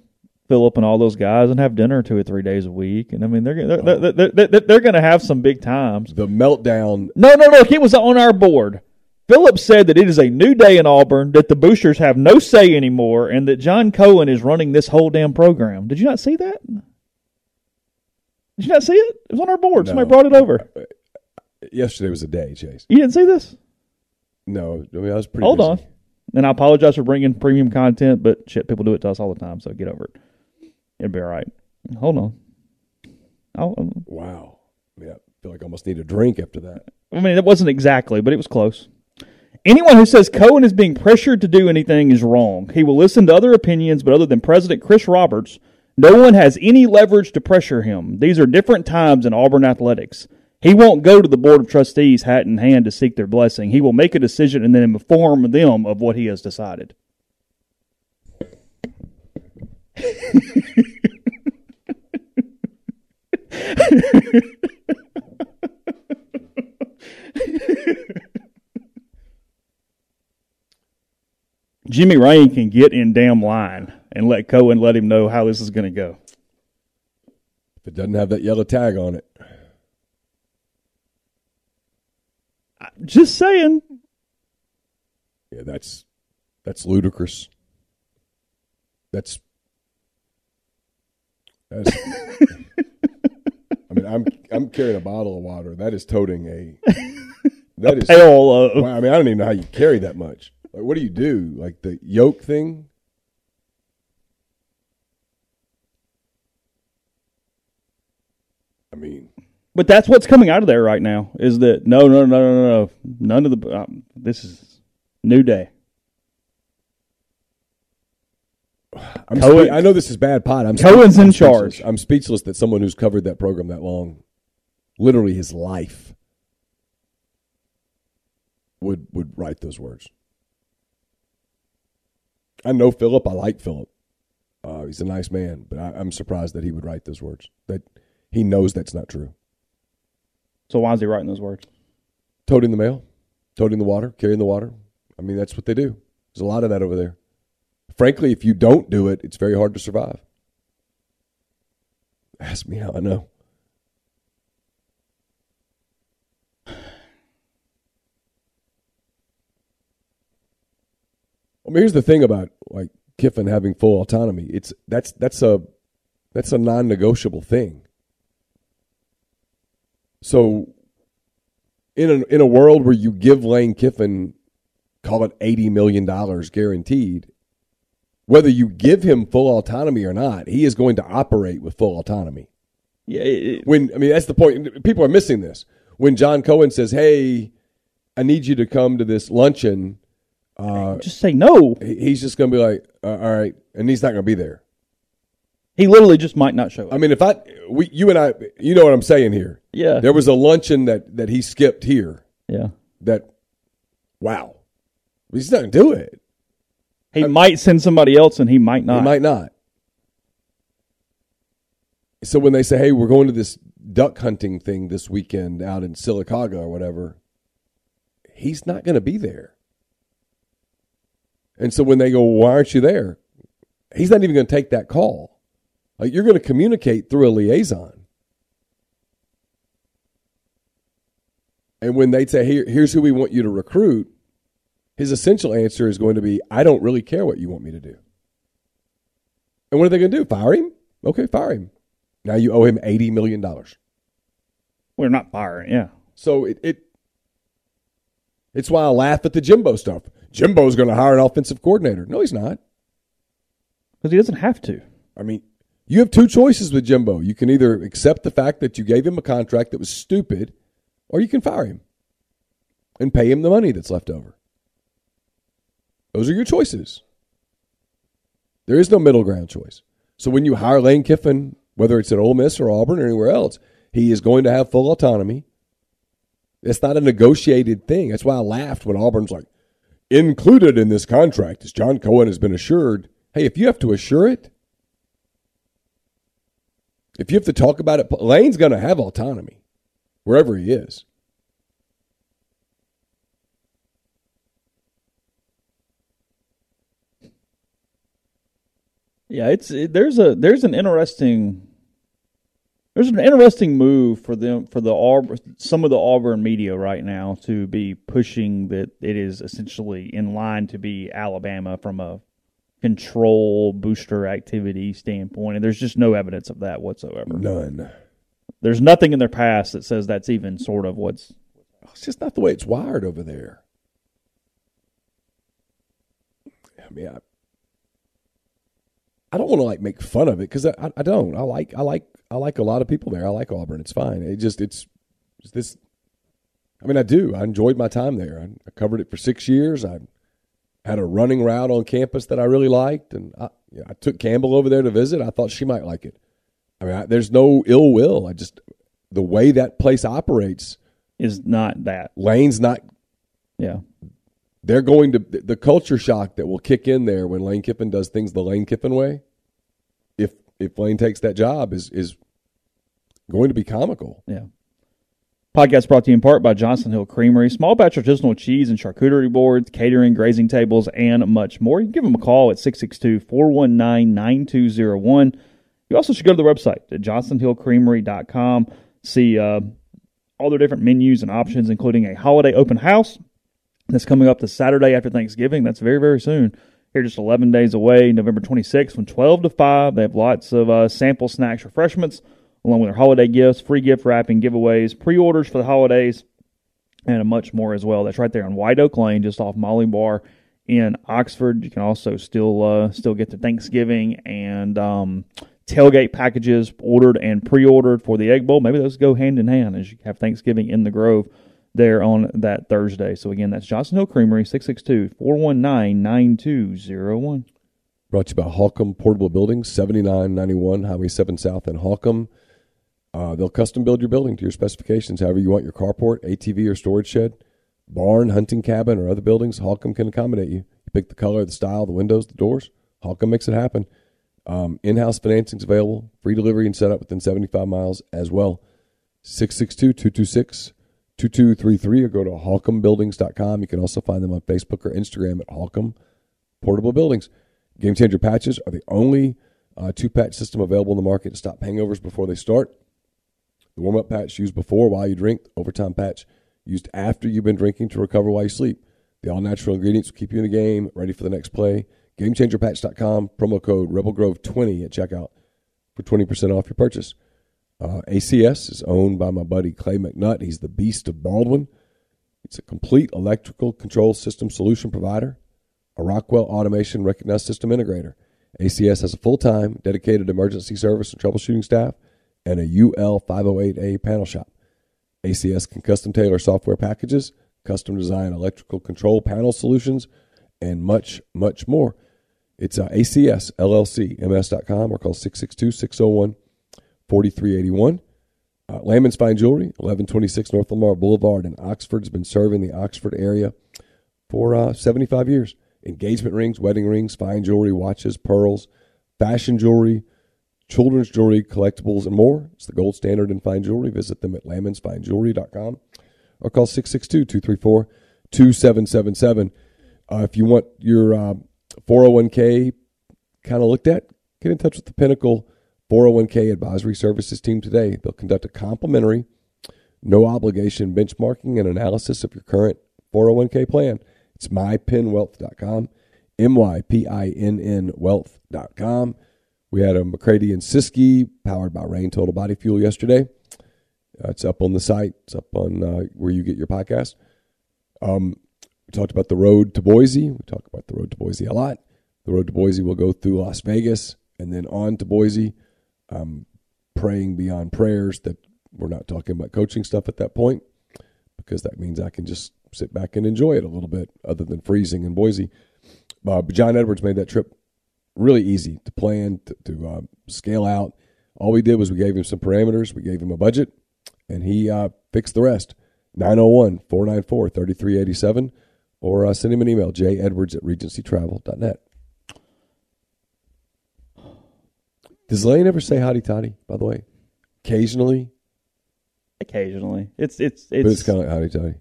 Philip and all those guys and have dinner two or three days a week, and I mean they're they're they're, they're, they're, they're going to have some big times. The meltdown No, no, no. He was on our board. Philip said that it is a new day in Auburn, that the boosters have no say anymore, and that John Cohen is running this whole damn program. Did you not see that? Did you not see it? It was on our board. Somebody brought it over. Uh, uh, yesterday was a day, Chase. You didn't see this? No, I mean I was pretty. Hold busy. on. And I apologize for bringing premium content, but shit, people do it to us all the time, so get over it. It'll be all right. Hold on. I'll, um, Wow. Yeah, I feel like I almost need a drink after that. I mean, it wasn't exactly, but it was close. Anyone who says Cohen is being pressured to do anything is wrong. He will listen to other opinions, but other than President Chris Roberts, no one has any leverage to pressure him. These are different times in Auburn athletics. He won't go to the Board of Trustees hat in hand to seek their blessing. He will make a decision and then inform them of what he has decided. Jimmy Rane can get in damn line and let Cohen let him know how this is going to go. If it doesn't have that yellow tag on it, Just saying. yeah, that's that's ludicrous. That's that's. I mean, I'm I'm carrying a bottle of water. That is toting a. That is. Pail of I mean, I don't even know how you carry that much. Like, what do you do? Like the yoke thing? I mean, But that's what's coming out of there right now is that no, no, no, no, no, none of the. Um, this is new day. I'm Cohen- spe- I know this is bad pot. I'm Cohen's in charge. I'm speechless that someone who's covered that program that long, literally his life, would would write those words. I know Philip. I like Philip. Uh, he's a nice man, but I, I'm surprised that he would write those words. That he knows that's not true. So why is he writing those words? Toting the mail, toting the water, carrying the water. I mean, that's what they do. There's a lot of that over there. Frankly, if you don't do it, it's very hard to survive. Ask me how I know. I mean, here's the thing about like Kiffin having full autonomy. It's that's that's a that's a non-negotiable thing. So in a, in a world where you give Lane Kiffin, call it eighty million dollars guaranteed, whether you give him full autonomy or not, he is going to operate with full autonomy. Yeah, it, When I mean that's the point. People are missing this. When John Cohen says, "Hey, I need you to come to this luncheon," uh, just say no. he's just going to be like, uh, "All right," and he's not going to be there. He literally just might not show up. I mean, if I, we, you and I, you know what I'm saying here. yeah, There was a luncheon that that he skipped here. yeah. That, wow, he's not gonna do it. He might send somebody else, and he might not. He might not. So when they say, "Hey, we're going to this duck hunting thing this weekend out in Sylacauga or whatever," he's not going to be there. And so when they go, "Why aren't you there?" He's not even going to take that call. Like you're going to communicate through a liaison. And when they say, Here, "Here's who we want you to recruit," his essential answer is going to be, "I don't really care what you want me to do." And what are they going to do? Fire him? Okay, fire him. Now you owe him eighty million dollars. We're not firing. Yeah, So it, it it's why I laugh at the Jimbo stuff. Jimbo's going to hire an offensive coordinator. No, he's not. because he doesn't have to. I mean, you have two choices with Jimbo. You can either accept the fact that you gave him a contract that was stupid, or you can fire him and pay him the money that's left over. Those are your choices. There is no middle ground choice. So when you hire Lane Kiffin, whether it's at Ole Miss or Auburn or anywhere else, he is going to have full autonomy. It's not a negotiated thing. That's why I laughed when Auburn's like, included in this contract is John Cohen has been assured. Hey, if you have to assure it, if you have to talk about it, Lane's going to have autonomy wherever he is. Yeah, it's it, there's a there's an interesting there's an interesting move for them for the Auburn some of the Auburn media right now to be pushing that it is essentially in line to be Alabama from a control booster activity standpoint, and there's just no evidence of that whatsoever. None. There's nothing in their past that says that's even sort of what's It's just not the way it's wired over there. I mean, I, I don't want to like make fun of it because I, I don't. I like I like I like a lot of people there. I like Auburn. It's fine. It just it's, it's this. I mean, I do. I enjoyed my time there. I, I covered it for six years. I had a running route on campus that I really liked, and I, yeah, I took Campbell over there to visit. I thought she might like it. I mean, I, there's no ill will. I just the way that place operates. is not that. Lane's not Yeah. they're going to the culture shock that will kick in there when Lane Kiffin does things the Lane Kiffin way. If if Lane takes that job, is is going to be comical. Yeah. Podcast brought to you in part by Johnson Hill Creamery, small batch artisanal cheese and charcuterie boards, catering, grazing tables, and much more. You can give them a call at 662 419 9201. You also should go to the website at johnsonhillcreamery.com, see uh, all their different menus and options, including a holiday open house that's coming up the Saturday after Thanksgiving. That's very, very soon. Here, just 11 days away, November 26th, from 12 to 5. They have lots of uh, sample snacks, refreshments, along with their holiday gifts, free gift wrapping, giveaways, pre orders for the holidays, and much more as well. That's right there on White Oak Lane, just off Molly Barr in Oxford. You can also still uh, still get the Thanksgiving and um, tailgate packages ordered and pre-ordered for the Egg Bowl. Maybe those go hand in hand as you have Thanksgiving in the Grove there on that Thursday. So again, that's Johnson Hill Creamery, 662-419-9201. Brought to you by Holcomb Portable Buildings, seventy nine ninety one Highway seven South in Holcomb. Uh, they'll custom build your building to your specifications, however you want your carport, ATV or storage shed, barn, hunting cabin, or other buildings. Holcomb can accommodate you. You pick the color, the style, the windows, the doors. Holcomb makes it happen. Um, in-house financing is available, free delivery and setup within 75 miles as well. 662-226-2233 or go to holcombbuildings.com. You can also find them on Facebook or Instagram at Holcomb Portable Buildings. Game Changer patches are the only uh, two-patch system available in the market to stop hangovers before they start. The warm-up patch used before while you drink, overtime patch used after you've been drinking to recover while you sleep. The all-natural ingredients will keep you in the game, ready for the next play. GameChangerPatch.com, promo code RebelGrove20 at checkout for 20% off your purchase. Uh, ACS is owned by my buddy Clay McNutt. He's the beast of Baldwyn. It's a complete electrical control system solution provider, a Rockwell automation recognized system integrator. ACS has a full time, dedicated emergency service and troubleshooting staff and a UL 508A panel shop. ACS can custom tailor software packages, custom design electrical control panel solutions, and much, much more. It's uh, ACS LLC, ms.com, or call 662 601 4381. Uh, Layman's Fine Jewelry, 1126 North Lamar Boulevard in Oxford, has been serving the Oxford area for uh, 75 years. Engagement rings, wedding rings, fine jewelry, watches, pearls, fashion jewelry, children's jewelry, collectibles, and more. It's the gold standard in fine jewelry. Visit them at laymansfinejewelry.com or call 662 234 2777. Uh, If you want your uh, 401k kind of looked at, get in touch with the Pinnacle 401k Advisory Services team today. They'll conduct a complimentary, no obligation benchmarking and analysis of your current 401k plan. It's mypinwealth.com, M Y P I N N wealth.com. We had a McCready and Siskey powered by Rain Total Body Fuel yesterday. Uh, it's up on the site. It's up on uh, where you get your podcast. Um, we talked about the road to Boise. We talk about the road to Boise a lot. The road to Boise will go through Las Vegas and then on to Boise. Um, praying beyond prayers that we're not talking about coaching stuff at that point because that means I can just sit back and enjoy it a little bit other than freezing in Boise. Uh, John Edwards made that trip really easy to plan, to, to uh, scale out. All we did was we gave him some parameters, we gave him a budget, and he uh, fixed the rest. 901 494 3387 or uh, send him an email, jedwards at regencytravel.net. Does Lane ever say hotty toddy, by the way? Occasionally, Occasionally, it's it's but it's, it's kind of like hotty toddy.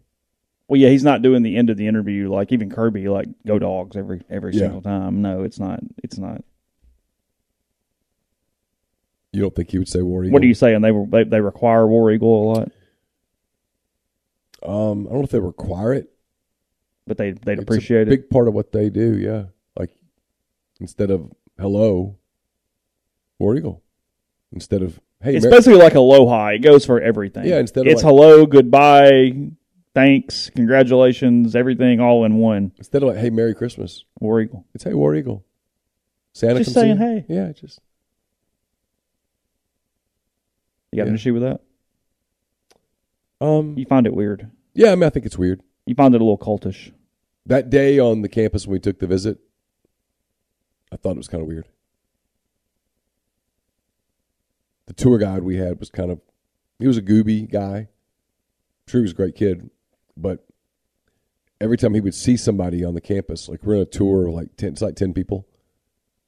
Well, yeah. He's not doing the end of the interview like even Kirby, like go dogs every every Yeah. single time. No, it's not. It's not. You don't think he would say War Eagle? What are you saying? They were they, they require War Eagle a lot, Um, I don't know if they require it. but they they'd It's a appreciate it. Big part of what they do, yeah. Like instead of hello, War Eagle. Instead of hey, It's Mer- basically like aloha. It goes for everything. Yeah, instead of it's like- hello, goodbye, thanks, congratulations, everything all in one. instead of like hey, Merry Christmas, War Eagle. it's hey, War Eagle. Santa Just saying in. hey. Yeah, just You got Yeah. an issue with that? um, You find it weird. yeah. I mean, I think it's weird. You find it a little cultish. That day on the campus when we took the visit, I thought it was kind of weird. The tour guide we had was kind of, he was a gooby guy. I'm he was a great kid, but every time he would see somebody on the campus, like we're on a tour of like 10, it's like 10 people,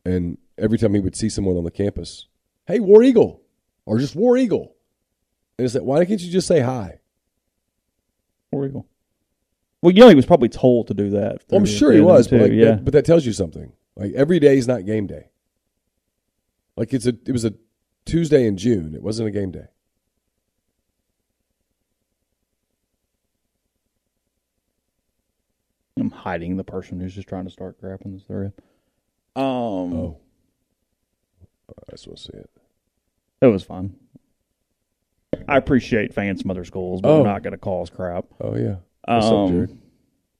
and every time he would see someone on the campus, hey, War Eagle, or just War Eagle. And it's like, why can't you just say hi? War Eagle. Well, you know, he was probably told to do that. Well, I'm sure he was, but, too, like, yeah. that, but that tells you something. Like every day is not game day. Like it's a it was a Tuesday in June. It wasn't a game day. I'm hiding the person who's just trying to start grabbing this thread. Um, Oh, I want to see it. it was fun. I appreciate fans from other schools, but Oh. we're not going to cause crap. Oh yeah. What's up, Um, Jared?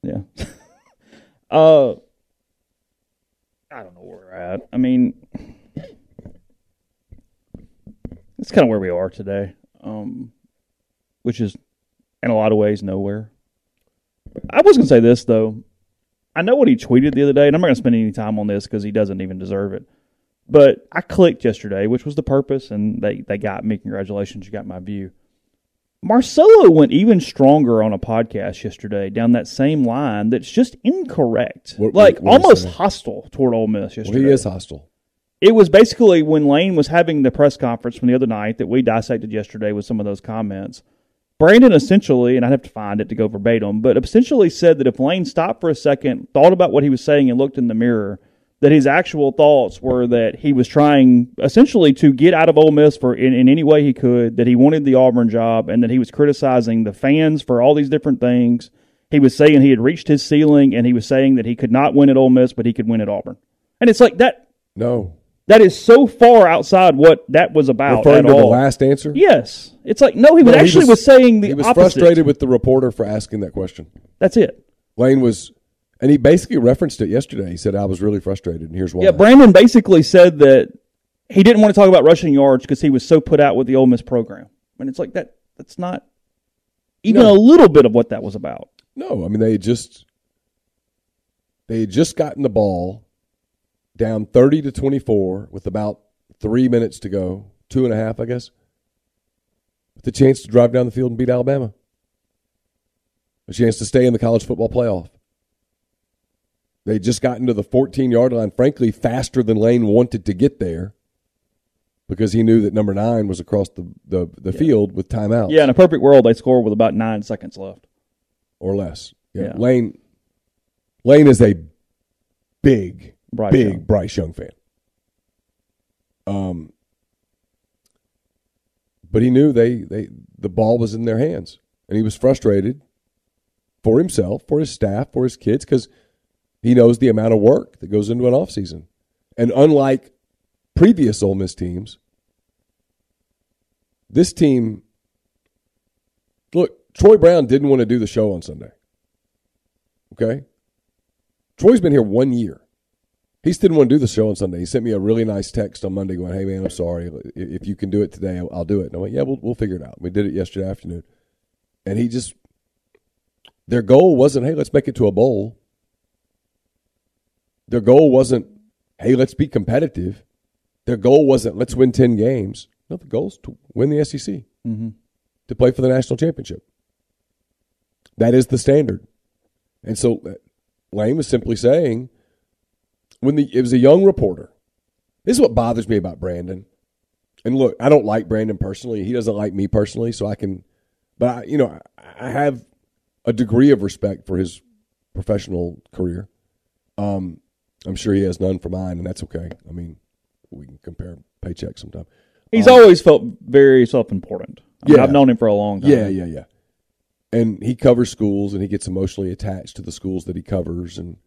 Yeah. uh, I don't know where we're at. I mean, it's kind of where we are today, um, which is in a lot of ways nowhere. I was going to say this though. I know what he tweeted the other day, and I'm not going to spend any time on this because he doesn't even deserve it. But I clicked yesterday, which was the purpose, and they, they got me. Congratulations, you got my view. Marcello went even stronger on a podcast yesterday down that same line that's just incorrect. What- like what almost hostile toward Ole Miss Well, yesterday. he is hostile. It was basically when Lane was having the press conference from the other night that we dissected yesterday with some of those comments. Brandon essentially, and I'd have to find it to go verbatim, but essentially said that if Lane stopped for a second, thought about what he was saying, and looked in the mirror, that his actual thoughts were that he was trying essentially to get out of Ole Miss for in, in any way he could, that he wanted the Auburn job, and that he was criticizing the fans for all these different things. He was saying he had reached his ceiling, and he was saying that he could not win at Ole Miss, but he could win at Auburn. And it's like that No. That is so far outside what that was about Referring to the last answer. yes, it's like no, he was No, he actually was, saying the he was opposite. frustrated with the reporter for asking that question. That's it. Lane was, and he basically referenced it yesterday. He said, "I was really frustrated, and here's why." Yeah, Brandon basically said that he didn't want to talk about rushing yards because he was so put out with the Ole Miss program, and it's like that. That's not even No. a little bit of what that was about. No, I mean they had just they had just gotten the ball down 30 to 24 with about three minutes to go, two and a half, I guess, with the chance to drive down the field and beat Alabama. A chance to stay in the college football playoff. They just got into the 14 yard line, frankly, faster than Lane wanted to get there because he knew that number nine was across the, the, the field with timeouts. Yeah, in a perfect world, they score with about nine seconds left. Or less. Yeah. Yeah. Lane Lane is a big, Bryce big Young. Bryce Young fan. Um, but he knew they, they the ball was in their hands, and he was frustrated for himself, for his staff, for his kids, because he knows the amount of work that goes into an offseason. And unlike previous Ole Miss teams, this team look, Troy Brown didn't want to do the show on Sunday. Okay? Troy's been here one year. He just didn't want to do the show on Sunday. He sent me a really nice text on Monday going, "Hey man, I'm sorry. If you can do it today, I'll, do it." And I went, "Yeah, we'll we'll figure it out." We did it yesterday afternoon, and he just their goal wasn't, "Hey, let's make it to a bowl." Their goal wasn't, "Hey, let's be competitive." Their goal wasn't, "Let's win ten games." No, the goal is to win the SEC, Mm-hmm. to play for the national championship. That is the standard, and so uh, Lane was simply saying when the it was a young reporter. This is what bothers me about Brandon. And look, I don't like Brandon personally. He doesn't like me personally, so I can. But I, you know, I, have a degree of respect for his professional career. Um, I'm sure he has none for mine, and that's okay. I mean, we can compare paychecks sometime. He's Um, always felt very self-important. I mean, Yeah. I've known him for a long time. Yeah, yeah, yeah. And he covers schools, and he gets emotionally attached to the schools that he covers. And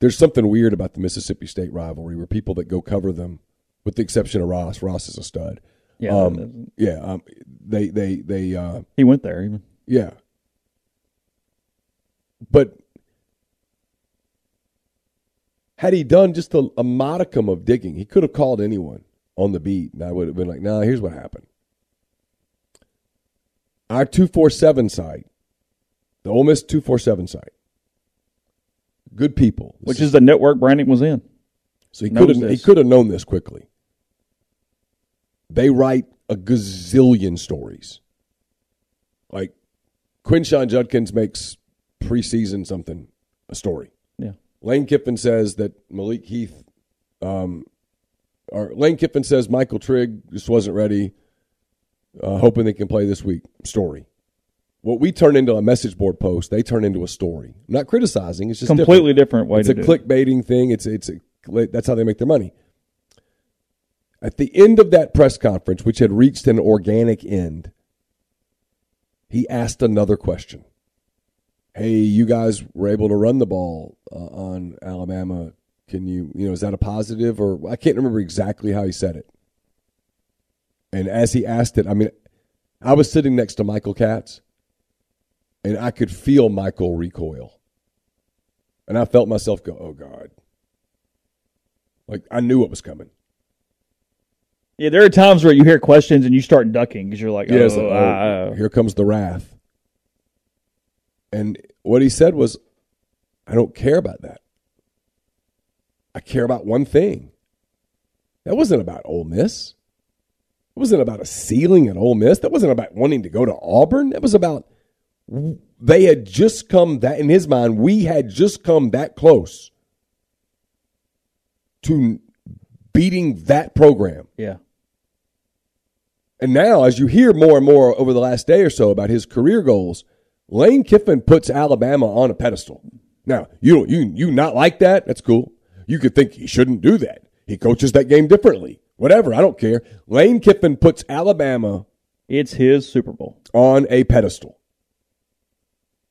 there's something weird about the Mississippi State rivalry, where people that go cover them, with the exception of Ross, Ross is a stud. yeah. Um, yeah, um, they they they uh, he went there even. yeah. But had he done just a, a modicum of digging, he could have called anyone on the beat, and I would have been like, "Nah, here's what happened." Our two four seven site, the Ole Miss two four seven site, good people, This which is the network Brandon was in. so he could have he could have known this quickly. They write a gazillion stories. Like Quinshon Judkins makes preseason something a story. Yeah. Lane Kiffin says that Malik Heath, um, or Lane Kiffin says Michael Trigg just wasn't ready, uh, hoping they can play this week. Story. What we turn into a message board post, they turn into a story. I'm not criticizing. It's just different Completely different, way it's to a do it. clickbaiting thing. It's it's a, that's how they make their money. At the end of that press conference, which had reached an organic end, he asked another question. Hey, you guys were able to run the ball uh, on Alabama. Can you, you know, is that a positive or I can't remember exactly how he said it. And as he asked it, I mean, I was sitting next to Michael Katz, and I could feel Michael recoil. And I felt myself go, oh God. Like I knew what was coming. Yeah, there are times where you hear questions and you start ducking because you're like, oh, like, oh, uh, here comes the wrath. And what he said was, I don't care about that. I care about one thing. That wasn't about Ole Miss. It wasn't about a ceiling at Ole Miss. That wasn't about wanting to go to Auburn. That was about they had just come that in his mind, we had just come that close to beating that program. yeah. And now, as you hear more and more over the last day or so about his career goals, Lane Kiffin puts Alabama on a pedestal. Now, you don't you you not like that? That's cool. You could think he shouldn't do that. He coaches that game differently. Whatever, I don't care. Lane Kiffin puts Alabama It's his Super Bowl. on a pedestal.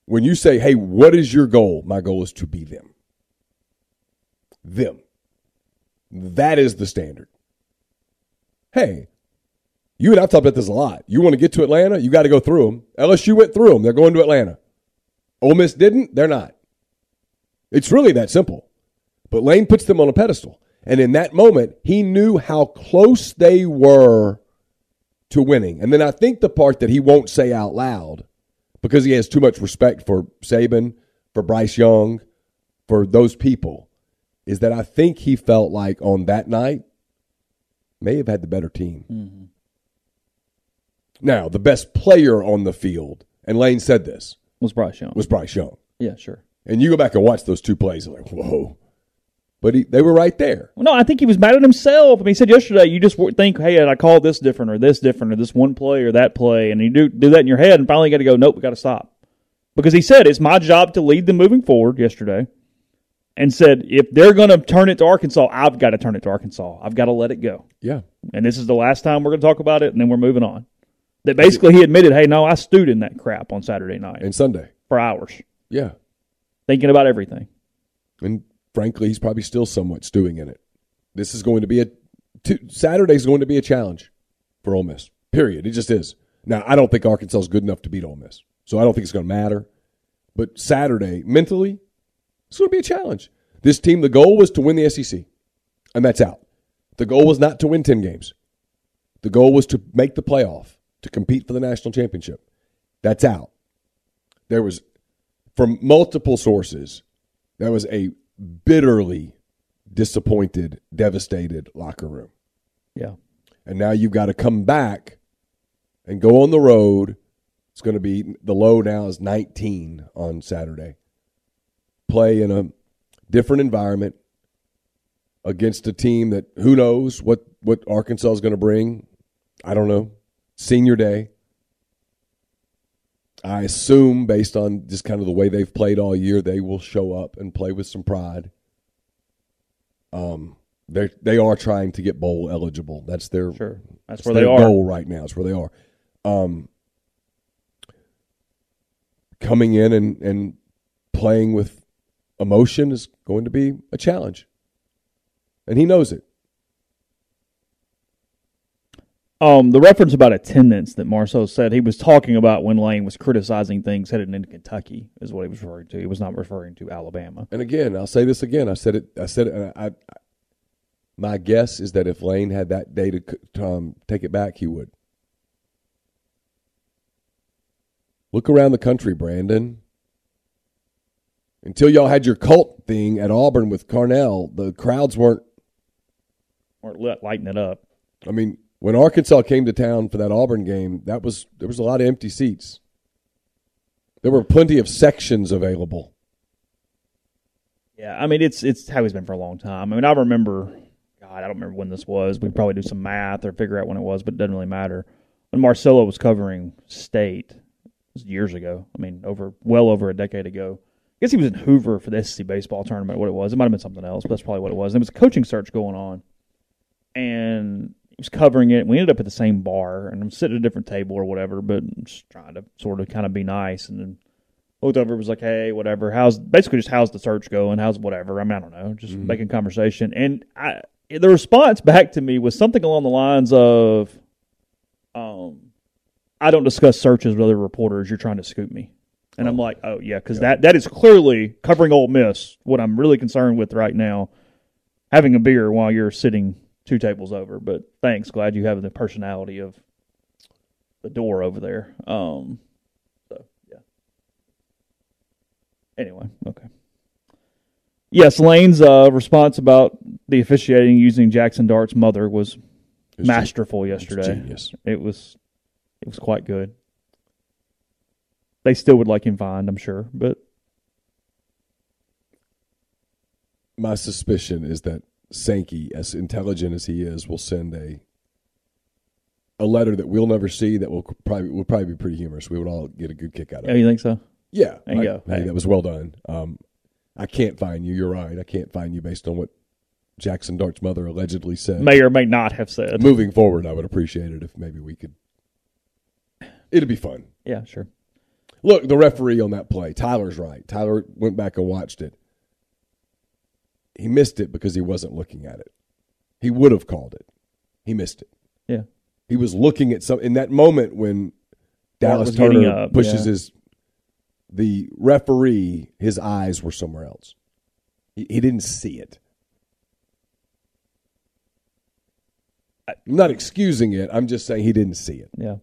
When you say, "Hey, what is your goal?" My goal is to be them. Them. That is the standard. Hey, you and I've talked about this a lot. You want to get to Atlanta, you got to go through them. LSU went through them. They're going to Atlanta. Ole Miss didn't. They're not. It's really that simple. But Lane puts them on a pedestal. And in that moment, he knew how close they were to winning. And then I think the part that he won't say out loud because he has too much respect for Saban, for Bryce Young, for those people, is that I think he felt like on that night may have had the better team. Mm-hmm. Now, the best player on the field, and Lane said this, Was Bryce Young? was Bryce Young. yeah, sure. And you go back and watch those two plays, and like, whoa. But he, they were right there. Well, no, I think he was mad at himself. I mean, he said yesterday, you just think, hey, I called this different or this different or this one play or that play, and you do do that in your head, and finally got to go, nope, we got to stop. Because he said it's my job to lead them moving forward yesterday, and said if they're going to turn it to Arkansas, I've got to turn it to Arkansas. I've got to let it go. Yeah. And this is the last time we're going to talk about it, and then we're moving on. That basically he admitted, hey, no, I stewed in that crap on Saturday night And Sunday. for hours, Yeah. thinking about everything. And frankly, he's probably still somewhat stewing in it. This is going to be a t- Saturday's going to be a challenge for Ole Miss. Period. It just is. Now, I don't think Arkansas is good enough to beat Ole Miss, so I don't think it's going to matter. But Saturday, mentally, it's going to be a challenge. This team, the goal was to win the SEC, and that's out. The goal was not to win ten games. The goal was to make the playoff, to compete for the national championship. That's out. There was, from multiple sources, there was a bitterly disappointed, devastated locker room. Yeah. And now you've got to come back and go on the road. It's going to be the low now is 19 on Saturday. Play in a different environment against a team that who knows what what Arkansas is going to bring. I don't know. Senior day. I assume based on just kind of the way they've played all year, they will show up and play with some pride. Um, they they are trying to get bowl eligible. That's their Sure. That's that's where they are. goal right now. It's where they are. Um, coming in and and playing with emotion is going to be a challenge, and he knows it. Um, the reference about attendance that Marcello said he was talking about when Lane was criticizing things headed into Kentucky is what he was referring to. He was not referring to Alabama. And again, I'll say this again. I said it. I said it. I, I, my guess is that if Lane had that day to um, take it back, he would. Look around the country, Brandon. Until y'all had your cult thing at Auburn with Carnell, the crowds weren't. Or let lighten it up. I mean, when Arkansas came to town for that Auburn game, that was there was a lot of empty seats. There were plenty of sections available. Yeah, I mean it's it's how he's been for a long time. I mean I remember, God, I don't remember when this was. We probably do some math or figure out when it was, but it doesn't really matter. When Marcello was covering state years ago. I mean, over well over a decade ago. I guess he was in Hoover for the SEC baseball tournament. What it was, it might have been something else, but that's probably what it was. And it was a coaching search going on, and was covering it. We ended up at the same bar, and I'm sitting at a different table or whatever, but I'm just trying to sort of kind of be nice, and then looked over was like, hey, whatever. How's basically just how's the search going? How's whatever? I mean, I don't know, just making conversation. And I, the response back to me was something along the lines of, um, I don't discuss searches with other reporters. You're trying to scoop me. And I'm like, oh yeah, because that that is clearly covering Ole Miss. What I'm really concerned with right now, having a beer while you're sitting two tables over. But thanks, glad you have the personality of the door over there. Um, so yeah. Anyway, okay. Yes, Lane's uh, response about the officiating using Jackson Dart's mother was It's masterful yesterday. genius. It was it was quite good. They still would like him fined, I'm sure, but my suspicion is that Sankey, as intelligent as he is, will send a a letter that we'll never see that will probably will probably be pretty humorous. We would all get a good kick out of oh, it. you think so? Yeah, There you I- go. Hey, Hey. that was well done. Um, I can't find you. You're right. I can't find you based on what Jackson Dart's mother allegedly said. May or may not have said. Moving forward, I would appreciate it if maybe we could. It'd be fun. Yeah, sure. Look, the referee on that play, Tyler's right. Tyler went back and watched it. He missed it because he wasn't looking at it. He would have called it. He missed it. Yeah. He was looking at some in that moment when Dallas Turner up, pushes yeah. his the referee, his eyes were somewhere else. He, he didn't see it. I'm not excusing it. I'm just saying he didn't see it. Yeah.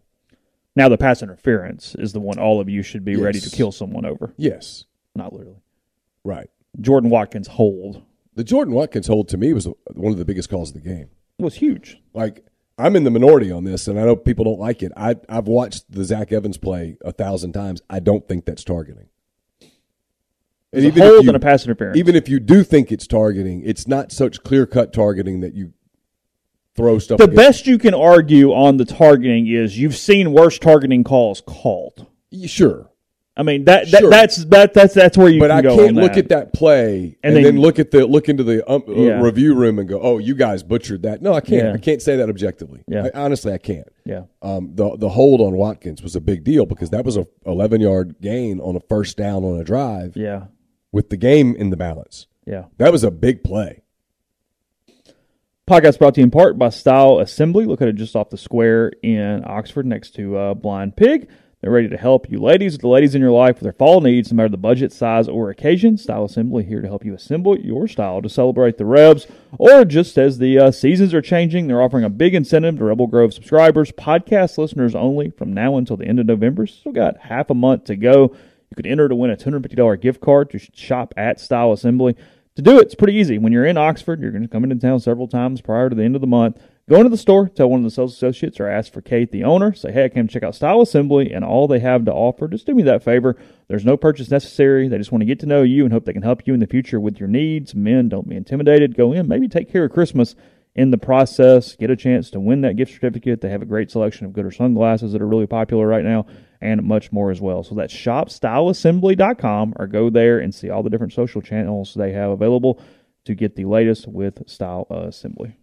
Now the pass interference is the one all of you should be ready to kill someone over. Yes. Not literally. Right. Jordan Watkins hold The Jordan Watkins hold to me was one of the biggest calls of the game. It was huge. Like I'm in the minority on this, and I know people don't like it. I I've watched the Zach Evans play a thousand times. I don't think that's targeting. It's a even if hold you- and a pass interference. Even if you do think it's targeting, it's not such clear cut targeting that you throw stuff. the against- best you can argue on the targeting is you've seen worse targeting calls called. sure, I mean that, that Sure. that's that that's that's where you but can I can't look that. at that play and, And then, then- look at the look into the um, uh, review room and go, "Oh, you guys butchered that." No, I can't. Yeah. I can't say that objectively. Yeah. I, honestly, I can't. Yeah. Um, the the hold on Watkins was a big deal because that was a 11 yard gain on a first down on a drive Yeah. with the game in the balance. Yeah. That was a big play. Podcast brought to you in part by Style Assembly. Look at it just off the square in Oxford next to uh, Blind Pig. They're ready to help you ladies, the ladies in your life with their fall needs, no matter the budget, size, or occasion. Style Assembly here to help you assemble your style to celebrate the Rebs. Or just as the uh, seasons are changing, they're offering a big incentive to Rebel Grove subscribers, podcast listeners only, from now until the end of November. Still got half a month to go. You could enter to win a $250 gift card to shop at Style Assembly. To do it, it's pretty easy. When you're in Oxford, you're going to come into town several times prior to the end of the month. Go into the store, tell one of the sales associates, or ask for Kate, the owner. Say, hey, I came to check out Style Assembly and all they have to offer. Just do me that favor. There's no purchase necessary. They just want to get to know you and hope they can help you in the future with your needs. Men, don't be intimidated. Go in, maybe take care of Christmas in the process. Get a chance to win that gift certificate. They have a great selection of Goodr sunglasses that are really popular right now and much more as well. So that's shopstyleassembly.com or go there and see all the different social channels they have available to get the latest with Style Assembly.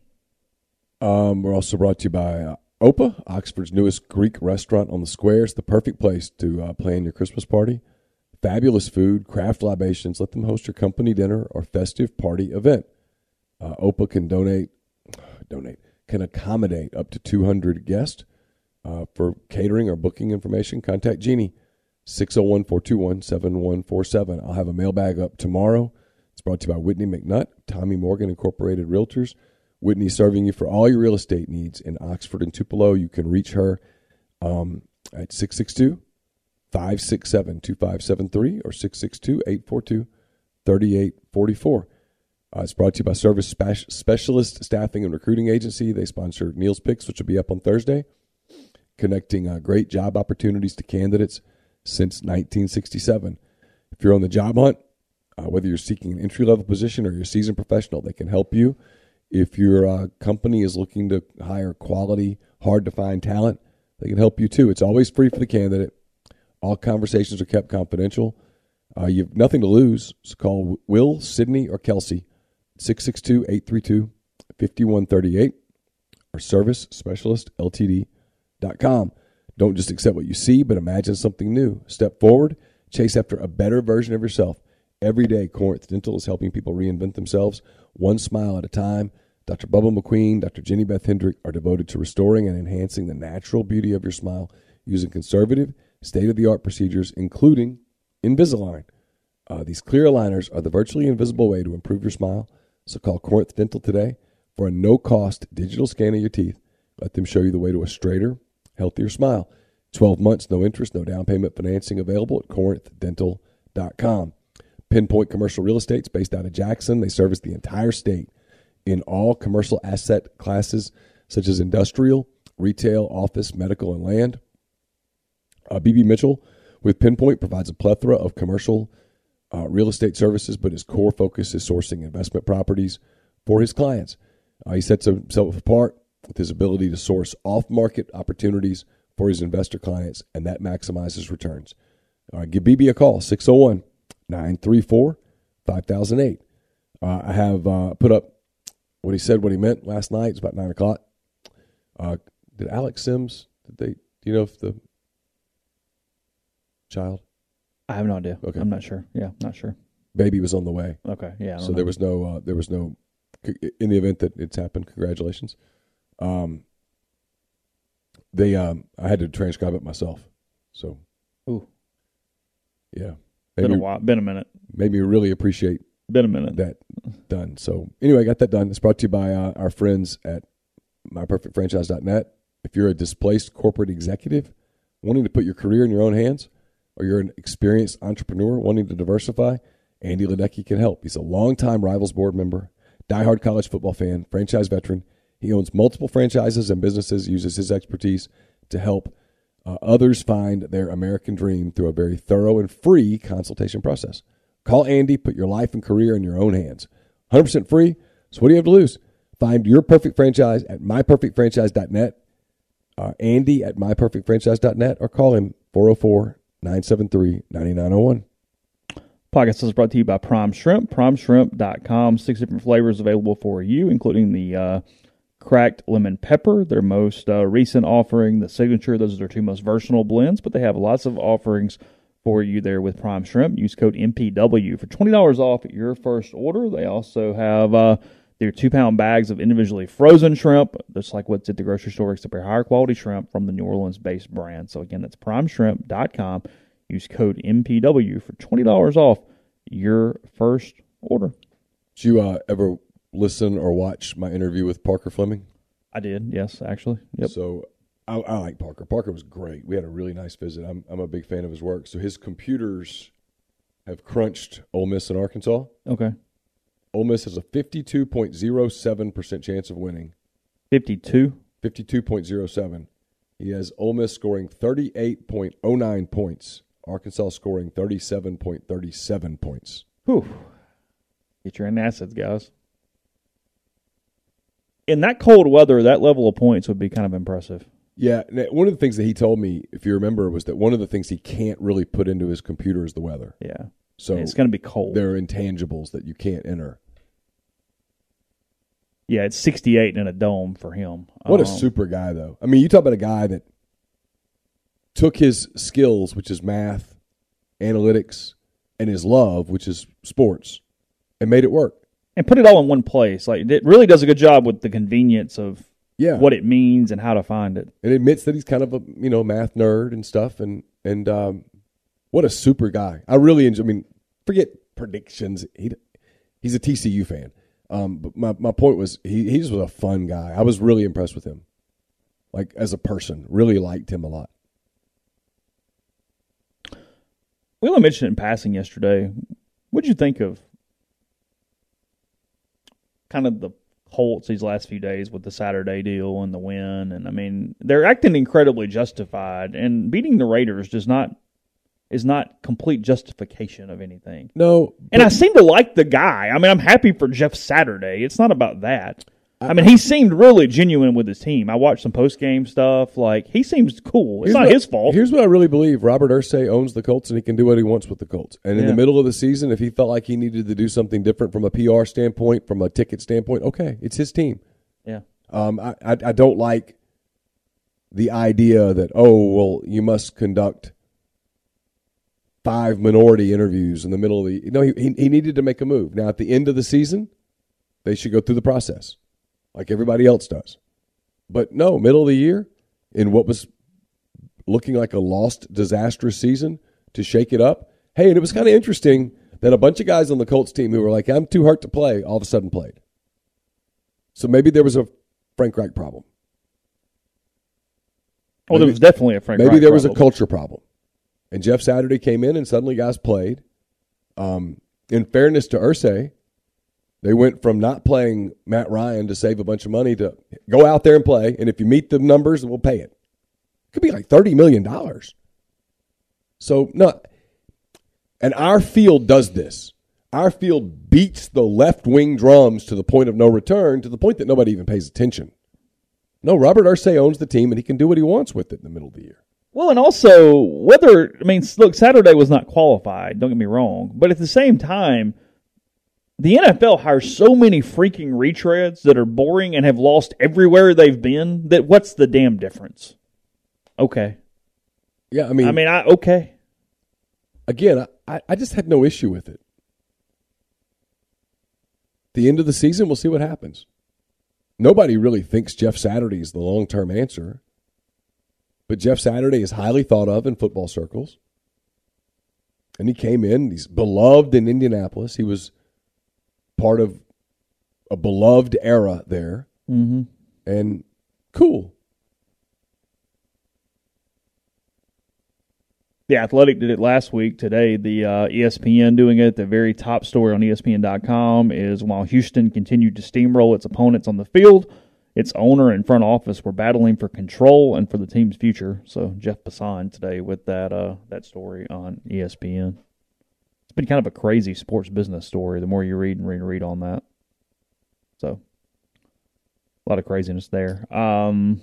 Um, we're also brought to you by uh, Opa, Oxford's newest Greek restaurant on the square. It's the perfect place to uh, plan your Christmas party. Fabulous food, craft libations. Let them host your company dinner or festive party event. Uh, Opa can donate, donate, can accommodate up to 200 guests. Uh, for catering or booking information, contact Jeannie, 601 421 7147. I'll have a mailbag up tomorrow. It's brought to you by Whitney McNutt, Tommy Morgan Incorporated Realtors. Whitney serving you for all your real estate needs in Oxford and Tupelo. You can reach her um, at 662 567 2573 or 662 842 3844. Uh, it's brought to you by Service Spe- Specialist Staffing and Recruiting Agency. They sponsor Neal's Picks, which will be up on Thursday, connecting uh, great job opportunities to candidates since 1967. If you're on the job hunt, uh, whether you're seeking an entry level position or you're a seasoned professional, they can help you. If your uh, company is looking to hire quality, hard to find talent, they can help you too. It's always free for the candidate. All conversations are kept confidential. Uh, you have nothing to lose. So call Will, Sydney, or Kelsey, 662 832 5138 or service specialist ltd.com. Don't just accept what you see, but imagine something new. Step forward, chase after a better version of yourself. Every day, Corinth Dental is helping people reinvent themselves one smile at a time. Dr. Bubba McQueen, Dr. Jenny Beth Hendrick are devoted to restoring and enhancing the natural beauty of your smile using conservative, state of the art procedures, including Invisalign. Uh, these clear aligners are the virtually invisible way to improve your smile. So call Corinth Dental today for a no cost digital scan of your teeth. Let them show you the way to a straighter, healthier smile. 12 months, no interest, no down payment financing available at corinthdental.com. Pinpoint Commercial Real Estate is based out of Jackson. They service the entire state in all commercial asset classes such as industrial, retail, office, medical, and land. Uh, BB Mitchell with Pinpoint provides a plethora of commercial uh, real estate services, but his core focus is sourcing investment properties for his clients. Uh, he sets himself apart with his ability to source off market opportunities for his investor clients, and that maximizes returns. Give BB a call, 601 934 5008. Uh, I have uh, put up what he said, what he meant last night. It's about 9 o'clock. Uh, did Alex Sims, did they, do you know if the child, I have no idea. Okay. I'm not sure. Yeah, not sure. baby was on the way? Okay. Yeah. So know. there was no uh, there was no in the event that it's happened congratulations um they um i had to transcribe it myself so Ooh. yeah Been a while. Been a minute. made me really appreciate Been a minute. that done so anyway i got that done it's brought to you by uh, our friends at myperfectfranchise.net if you're a displaced corporate executive wanting to put your career in your own hands or you're an experienced entrepreneur wanting to diversify Andy Ledecky can help. He's a longtime Rivals board member, diehard college football fan, franchise veteran. He owns multiple franchises and businesses, uses his expertise to help uh, others find their American dream through a very thorough and free consultation process. Call Andy, put your life and career in your own hands. 100% free. So what do you have to lose? Find your perfect franchise at myperfectfranchise.net, uh, Andy at myperfectfranchise.net, or call him 404 973 9901. Podcast is brought to you by Prime Shrimp, primeshrimp.com. Six different flavors available for you, including the uh, cracked lemon pepper, their most uh, recent offering, the signature. Those are their two most versatile blends, but they have lots of offerings for you there with Prime Shrimp. Use code MPW for $20 off your first order. They also have uh, their two pound bags of individually frozen shrimp, just like what's at the grocery store, except for higher quality shrimp from the New Orleans based brand. So, again, that's primeshrimp.com. Use code MPW for $20 off your first order. Did you uh, ever listen or watch my interview with Parker Fleming? I did, yes, actually. Yep. So I, I like Parker. Parker was great. We had a really nice visit. I'm, I'm a big fan of his work. So his computers have crunched Ole Miss and Arkansas. Okay. Ole Miss has a 52.07% chance of winning. 52. 52.07. He has Ole Miss scoring 38.09 points. Arkansas scoring 37.37 points. Whew. Get your assets, guys. In that cold weather, that level of points would be kind of impressive. Yeah, one of the things that he told me, if you remember, was that one of the things he can't really put into his computer is the weather. Yeah. So it's going to be cold. There are intangibles that you can't enter. Yeah, it's 68 in a dome for him. What a Um, super guy, though. I mean, you talk about a guy that took his skills, which is math, analytics, and his love, which is sports, and made it work. and put it all in one place. Like it really does a good job with the convenience of Yeah. what it means and how to find it. and admits that he's kind of a you know math nerd and stuff and and um, what a super guy i really enjoy i mean forget predictions he he's a tcu fan um, but my, my point was he, he just was a fun guy i was really impressed with him like as a person really liked him a lot We only mentioned it in passing yesterday. What'd you think of kind of the Colts these last few days with the Saturday deal and the win? And I mean, they're acting incredibly justified, and beating the Raiders does not is not complete justification of anything. no And I seem to like the guy. I mean, I'm happy for Jeff Saturday. It's not about that. I mean, he seemed really genuine with his team. I watched some post game stuff. Like he seems cool. It's Here's not what- his fault. Here's what I really believe: Robert Irsay owns the Colts, and he can do what he wants with the Colts. And in Yeah. the middle of the season, if he felt like he needed to do something different from a PR standpoint, from a ticket standpoint, okay, it's his team. Yeah. Um, I, I, I don't like the idea that oh well you must conduct five minority interviews in the middle of the no he, he he needed to make a move now at the end of the season they should go through the process like everybody else does but no middle of the year in what was looking like a lost disastrous season to shake it up hey and it was kind of interesting that a bunch of guys on the Colts team who were like I'm too hurt to play all of a sudden played so maybe there was a Frank Reich problem Well, there was definitely a Frank. Reich. Maybe Reich there was a culture problem. And Jeff Saturday came in and suddenly guys played. Um, in fairness to Irsay, they went from not playing Matt Ryan to save a bunch of money to go out there and play. And if you meet the numbers, we'll pay it. It could be like $30 million. So, no. And our field does this. Our field beats the left wing drums to the point of no return, to the point that nobody even pays attention. No, Robert Irsay owns the team and he can do what he wants with it in the middle of the year. Well, and also whether I mean, look, Saturday was not qualified. Don't get me wrong, but at the same time, the NFL hires so many freaking retreads that are boring and have lost everywhere they've been. That what's the damn difference? Okay, Yeah, I mean, I mean, I okay. again, I, I just had no issue with it. The end of the season, we'll see what happens. Nobody really thinks Jeff Saturday is the long term answer, but Jeff Saturday is highly thought of in football circles. And he came in, he's beloved in Indianapolis. He was part of a beloved era there, Mm-hmm. and cool. The Athletic did it last week. Today, the uh, ESPN doing it. The very top story on ESPN.com is while Houston continued to steamroll its opponents on the field, its owner and front office were battling for control and for the team's future. So Jeff Passan today with that uh, that story on ESPN. It's been kind of a crazy sports business story. The more you read and read and read on that, so a lot of craziness there. Um,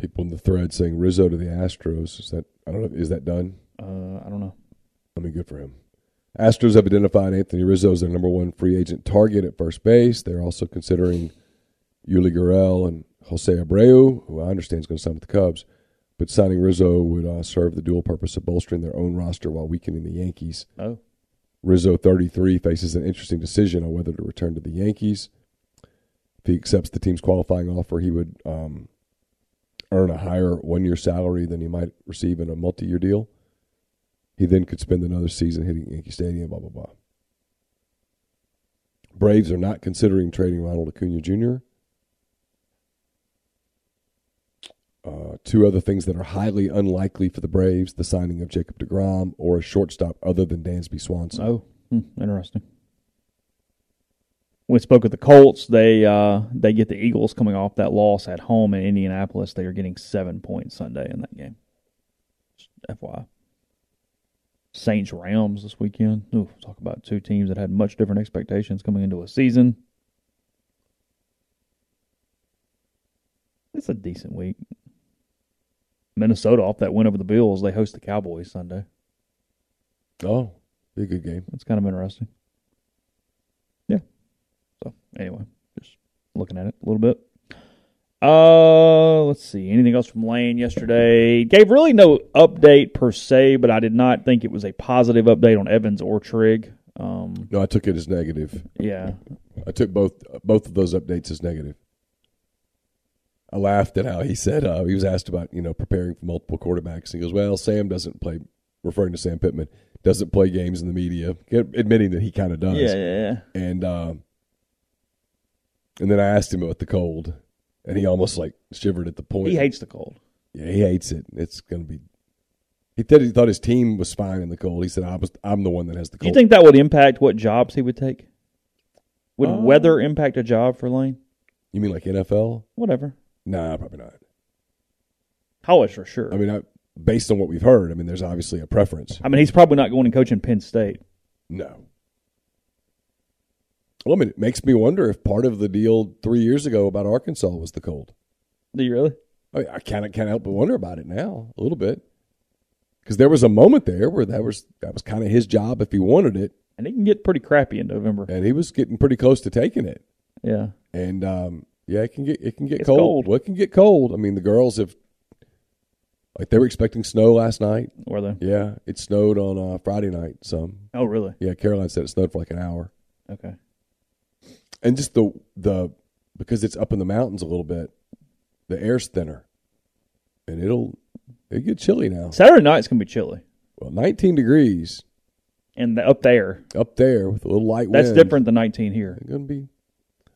People in the thread saying Rizzo to the Astros. Is that I don't know? Is that done? uh, I don't know. I mean, good for him. Astros have identified Anthony Rizzo as their number one free agent target at first base. They're also considering Yuli Gurriel and Jose Abreu, who I understand is going to sign with the Cubs. But signing Rizzo would uh, serve the dual purpose of bolstering their own roster while weakening the Yankees. Oh, Rizzo, 33, faces an interesting decision on whether to return to the Yankees. If he accepts the team's qualifying offer, he would um, earn a higher one year salary than he might receive in a multi year deal. He then could spend another season hitting Yankee Stadium, blah, blah, blah. Braves are not considering trading Ronald Acuna Jr. Uh, two other things that are highly unlikely for the Braves the signing of Jacob DeGrom or a shortstop other than Dansby Swanson. oh, hmm, interesting. We spoke with the Colts. They uh, they get the Eagles coming off that loss at home in Indianapolis. They are getting seven points Sunday in that game. Just FYI. Saints Rams this weekend. Ooh, talk about two teams that had much different expectations coming into a season. It's a decent week. Minnesota off that win over the Bills. They host the Cowboys Sunday. Oh, be a good game. That's kind of interesting. Yeah. So anyway, just looking at it a little bit. Uh, let's see. Anything else from Lane yesterday? Gave really no update per se, but I did not think it was a positive update on Evans or Trigg. Um, No, I took it as negative. yeah, I took both both of those updates as negative. I laughed at how he said uh, he was asked about you know preparing for multiple quarterbacks. He goes, "Well, Sam doesn't play." Referring to Sam Pittman, doesn't play games in the media, admitting that he kind of does. yeah, yeah, yeah. And um, and then I asked him about the cold, and he almost like shivered at the point. He hates the cold. Yeah, he hates it. It's going to be. He said he thought his team was fine in the cold. He said, "I was. I'm the one that has the cold. Do you think that would impact what jobs he would take? Would Uh, weather impact a job for Lane? you mean like NFL? Whatever. Nah, probably not. College for sure. I mean, I, based on what we've heard, I mean, there's obviously a preference. I mean, he's probably not going to coach in Penn State. No. Well, I mean, it makes me wonder if part of the deal three years ago about Arkansas was the cold. Do you really? I, mean, I can't can't help but wonder about it now a little bit because there was a moment there where that was that was kind of his job if he wanted it, And it can get pretty crappy in November. and he was getting pretty close to taking it. Yeah. And um, yeah, it can get it can get cold. cold. Well, it can get cold. I mean, the girls have like they were expecting snow last night. Were they? Yeah, it snowed on uh, Friday night. Some Oh, really? yeah, Caroline said it snowed for like an hour. Okay. and just the the because it's up in the mountains a little bit, the air's thinner, and it'll it get chilly now. Saturday night's gonna be chilly, Well, 19 degrees and the, up there, up there with a little light wind. that's different than 19 here. It's gonna be.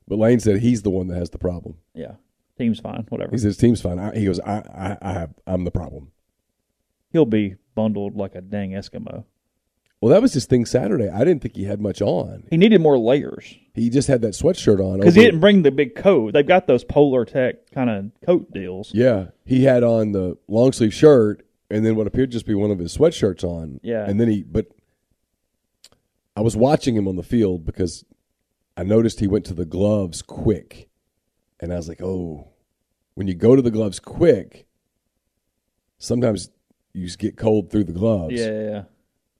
But Lane said he's the one that has the problem. Yeah, team's fine. Whatever. He says team's fine. I, he goes, I, I, I have, I'm the problem. He'll be bundled like a dang Eskimo. Well, that was his thing Saturday. I didn't think he had much on. He needed more layers He just had that sweatshirt on. because he over- didn't bring the big coat. They've got those Polartec kind of coat deals. Yeah, he had on the long sleeve shirt and then what appeared to just be one of his sweatshirts on. Yeah. and then he. But I was watching him on the field because I noticed he went to the gloves quick, and I was like, oh, when you go to the gloves quick, sometimes you just get cold through the gloves. Yeah, yeah,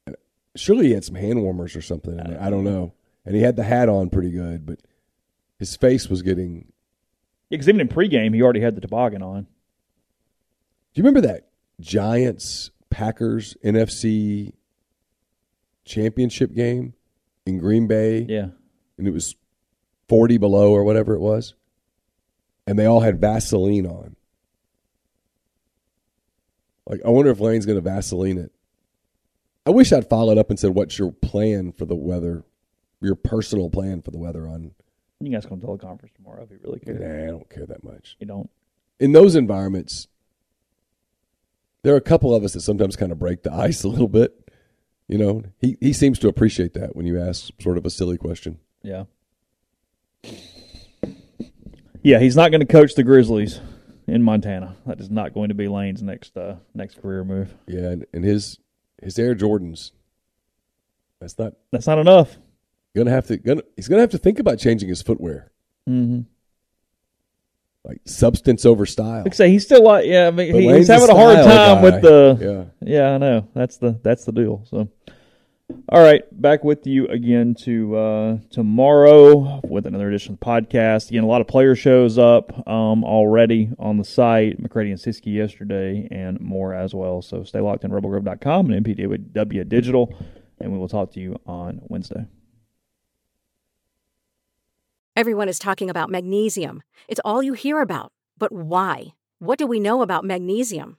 yeah. surely he had some hand warmers or something. In there. I don't know. And he had the hat on pretty good, but his face was getting. Because even in pregame, he already had the toboggan on. Do you remember that Giants Packers NFC championship game in Green Bay? Yeah. And it was 40 below or whatever it was. And they all had Vaseline on. Like, I wonder if Lane's going to Vaseline it. I wish I'd followed up and said, What's your plan for the weather? Your personal plan for the weather on. You guys come to teleconference tomorrow if you really care. Nah, I don't care that much. You don't. in those environments, there are a couple of us that sometimes kind of break the ice a little bit. You know, he, he seems to appreciate that when you ask sort of a silly question. Yeah. Yeah, he's not going to coach the Grizzlies in Montana. That is not going to be Lane's next uh, next career move. Yeah, and, and his his Air Jordans. That's not That's not enough. gonna have to. Gonna, he's gonna have to think about changing his footwear, Mm-hmm. like substance over style. Like I say, he's still like yeah. I mean, he, he's having a a hard time guy. with the Yeah, Yeah, I know. That's the that's the deal. So, all right, back with you again to uh, tomorrow with another edition of the podcast. Again, a lot of player shows up um, already on the site. McCready and Siski yesterday, and more as well. So stay locked in RebelGrove.com and MPW Digital, and we will talk to you on Wednesday. Everyone is talking about magnesium. It's all you hear about. But why? What do we know about magnesium?